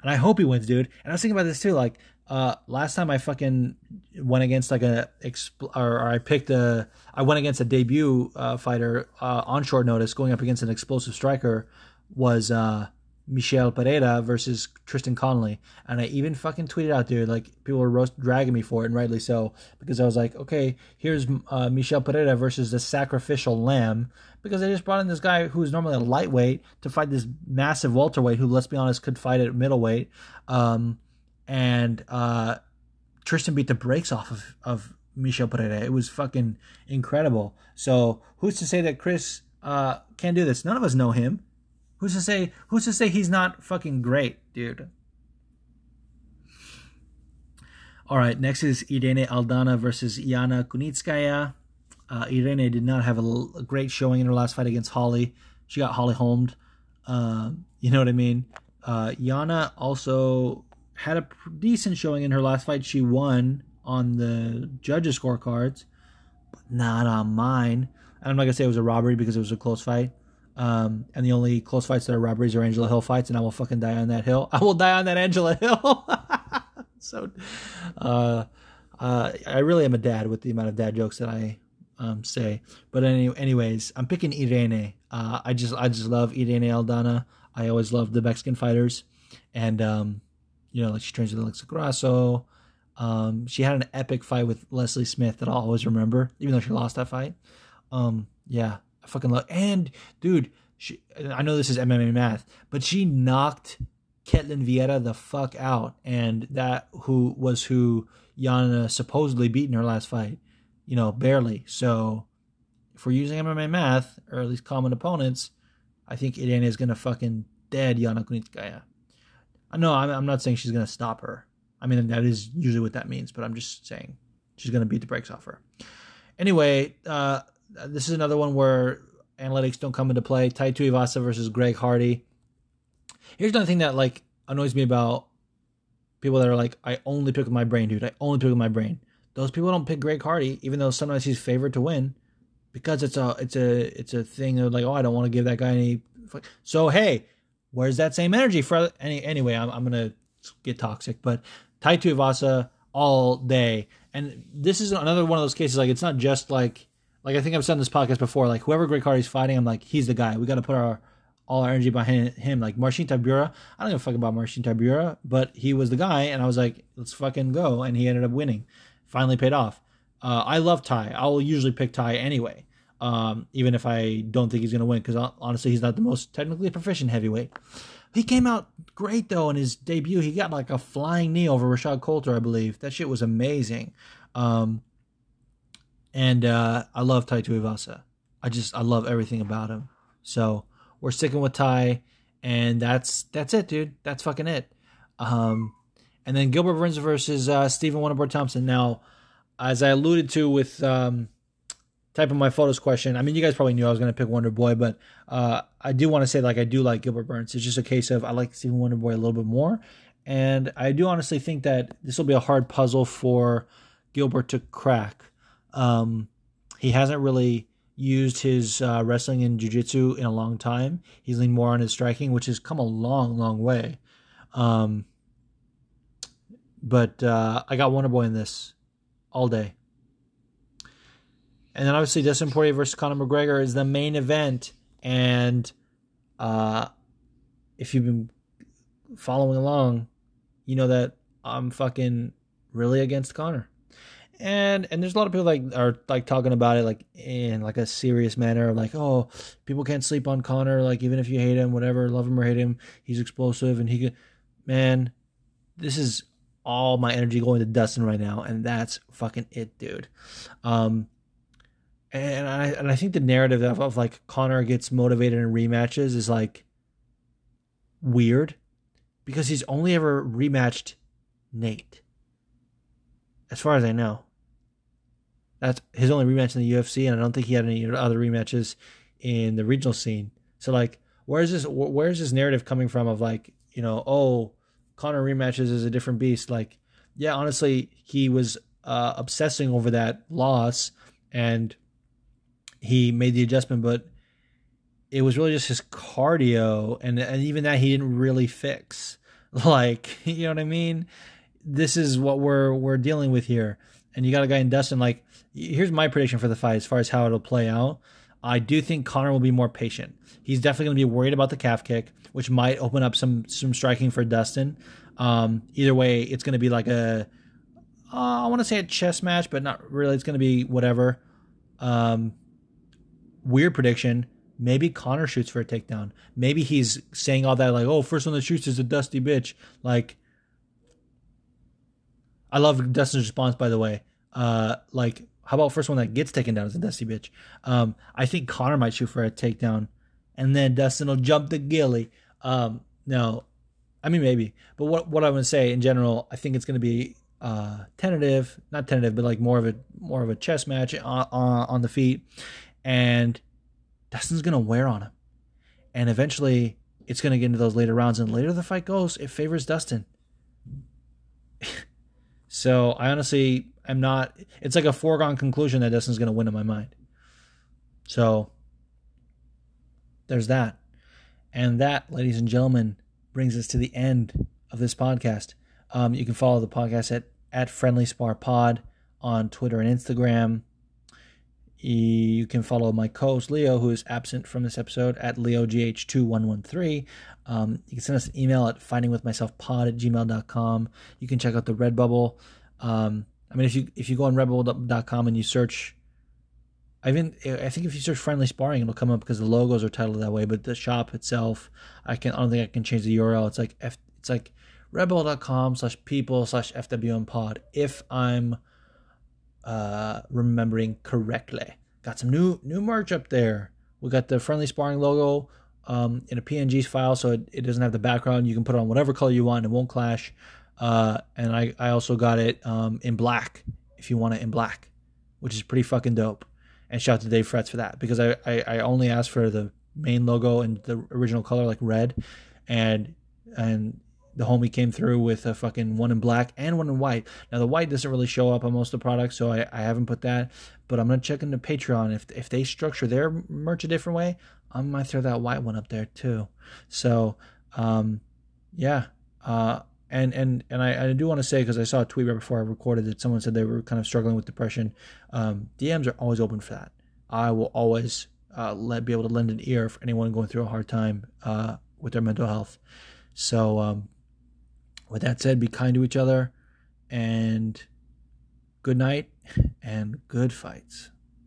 And I hope he wins, dude. And I was thinking about this too, like uh, last time I fucking went against like a expl- or, or I picked a I went against a debut uh, fighter uh, on short notice going up against an explosive striker was uh, Michel Pereira versus Tristan Connelly, and I even fucking tweeted out there like people were roast dragging me for it, and rightly so because I was like, okay, here's uh, Michel Pereira versus the sacrificial lamb because they just brought in this guy who's normally a lightweight to fight this massive welterweight who, let's be honest, could fight at middleweight. Um, and uh, Tristan beat the brakes off of, of Michel Pereira. It was fucking incredible. So who's to say that Chris uh, can't do this? None of us know him. Who's to say? Who's to say he's not fucking great, dude? All right, next is Irene Aldana versus Yana Kunitskaya. Uh, Irene did not have a, great showing in her last fight against Holly. She got Holly homed. Uh, you know what I mean? Uh, Yana also had a decent showing in her last fight. She won on the judges' scorecards, but not on mine. I'm not gonna say it was a robbery because it was a close fight. Um, and the only close fights that are robberies are Angela Hill fights, and I will fucking die on that hill. I will die on that Angela Hill. so, uh, uh, I really am a dad with the amount of dad jokes that I um, say. But any, anyways, I'm picking Irene. Uh, I just I just love Irene Aldana. I always love the Mexican fighters, and um, you know, like she trains with Alexa Grasso. Um, she had an epic fight with Leslie Smith that I'll always remember, even though she lost that fight. Um, yeah, I fucking love. And dude, she, I know this is MMA math, but she knocked Ketlin Vieira the fuck out, and that who was who Yana supposedly beat in her last fight. You know, barely. So, if we're using MMA math, or at least common opponents, I think Irene is gonna fucking dead Yana Kunitskaya. No, I'm, I'm not saying she's gonna stop her. I mean that is usually what that means, but I'm just saying she's gonna beat the brakes off her. Anyway, uh, this is another one where analytics don't come into play. Tai Tuivasa versus Greg Hardy. Here's another thing that like annoys me about people that are like, I only pick with my brain, dude. I only pick with my brain. Those people don't pick Greg Hardy, even though sometimes he's favored to win, because it's a it's a it's a thing of like, oh, I don't want to give that guy any. So hey, where's that same energy for any anyway? I'm I'm gonna get toxic, but Tai Tuivasa all day, and this is another one of those cases. Like it's not just like like I think I've said in this podcast before. Like whoever Greg Hardy's fighting, I'm like he's the guy. We got to put our all our energy behind him. Like Marcin Tybura, I don't give a fuck about Marcin Tybura, but he was the guy, and I was like, let's fucking go, and he ended up winning. Finally paid off. Uh, I love Tai. I'll usually pick Tai anyway, um, even if I don't think he's gonna win, because honestly, he's not the most technically proficient heavyweight. He came out great though in his debut. He got like a flying knee over Rashad Coulter, I believe. That shit was amazing. Um, and uh, I love Tai Tuivasa. I just I love everything about him. So we're sticking with Tai, and that's that's it, dude. That's fucking it. Um, and then Gilbert Burns versus uh, Stephen Wonderboy Thompson. Now, as I alluded to with um, typing my photos question, I mean, you guys probably knew I was going to pick Wonder Boy, but uh, I do want to say like I do like Gilbert Burns. It's just a case of I like Stephen Wonder Boy a little bit more, and I do honestly think that this will be a hard puzzle for Gilbert to crack. Um, he hasn't really used his uh, wrestling and jiu-jitsu in a long time. He's leaned more on his striking, which has come a long, long way. Um, but uh, I got Wonder Boy in this all day. And then obviously Dustin Poirier versus Conor McGregor is the main event. And uh, if you've been following along, you know that I'm fucking really against Conor and and there's a lot of people like are like talking about it like in like a serious manner like oh people can't sleep on Conor like even if you hate him whatever love him or hate him he's explosive and he could man this is all my energy going to Dustin right now and that's fucking it dude um and I and I think the narrative of, of like Conor gets motivated in rematches is like weird because he's only ever rematched Nate as far as I know. That's his only rematch in the UFC, and I don't think he had any other rematches in the regional scene. So like, where's this? Where's this narrative coming from? Of like, you know, oh, Conor rematches is a different beast. Like, yeah, honestly, he was uh, obsessing over that loss, and he made the adjustment, but it was really just his cardio, and and even that he didn't really fix. Like, you know what I mean? This is what we're we're dealing with here and you got a guy in Dustin. Like, here's my prediction for the fight as far as how it'll play out. I do think Conor will be more patient. He's definitely going to be worried about the calf kick, which might open up some some striking for Dustin. Um, either way, it's going to be like a uh, I want to say a chess match, but not really. It's going to be whatever. Um, weird prediction. Maybe Conor shoots for a takedown. Maybe he's saying all that like, "Oh, first one that shoots is a dusty bitch." Like, I love Dustin's response, by the way. Uh, like, how about first one that gets taken down is a Dusty bitch? Um, I think Conor might shoot for a takedown, and then Dustin will jump the gilly. Um, no, I mean maybe, but what what I would say in general, I think it's going to be uh, tentative, not tentative, but like more of a more of a chess match on, on, on the feet, and Dustin's going to wear on him, and eventually it's going to get into those later rounds, and later the fight goes, it favors Dustin. So I honestly am not. It's like a foregone conclusion that Dustin's going to win in my mind. So there's that. And that, ladies and gentlemen, brings us to the end of this podcast. Um, you can follow the podcast at, at Friendly Spar Pod on Twitter and Instagram. You can follow my co-host Leo, who is absent from this episode, at LeoGH2113. Um, you can send us an email at findingwithmyselfpod at gmail.com. You can check out the Redbubble. Um, I mean, if you if you go on redbubble.com and you search, I even I think if you search friendly sparring, it'll come up because the logos are titled that way. But the shop itself, I can I don't think I can change the URL. It's like F, it's like redbubble.com slash people slash FWM pod. If I'm uh, remembering correctly. Got some new new merch up there. We got the friendly sparring logo um, in a PNG file, so it, it doesn't have the background. You can put it on whatever color you want; it won't clash. Uh, and I, I also got it um, in black if you want it in black, which is pretty fucking dope. And shout out to Dave Frets for that because I, I, I only asked for the main logo and the original color like red, and and the homie came through with a fucking one in black and one in white. Now the white doesn't really show up on most of the products, so I, I haven't put that. But I'm gonna check into Patreon if if they structure their merch a different way, I might throw that white one up there too. So um, yeah. Uh, and and and I, I do want to say because I saw a tweet right before I recorded that someone said they were kind of struggling with depression. Um, DMs are always open for that. I will always uh, let be able to lend an ear for anyone going through a hard time uh, with their mental health. So um, with that said, be kind to each other, and good night and good fights.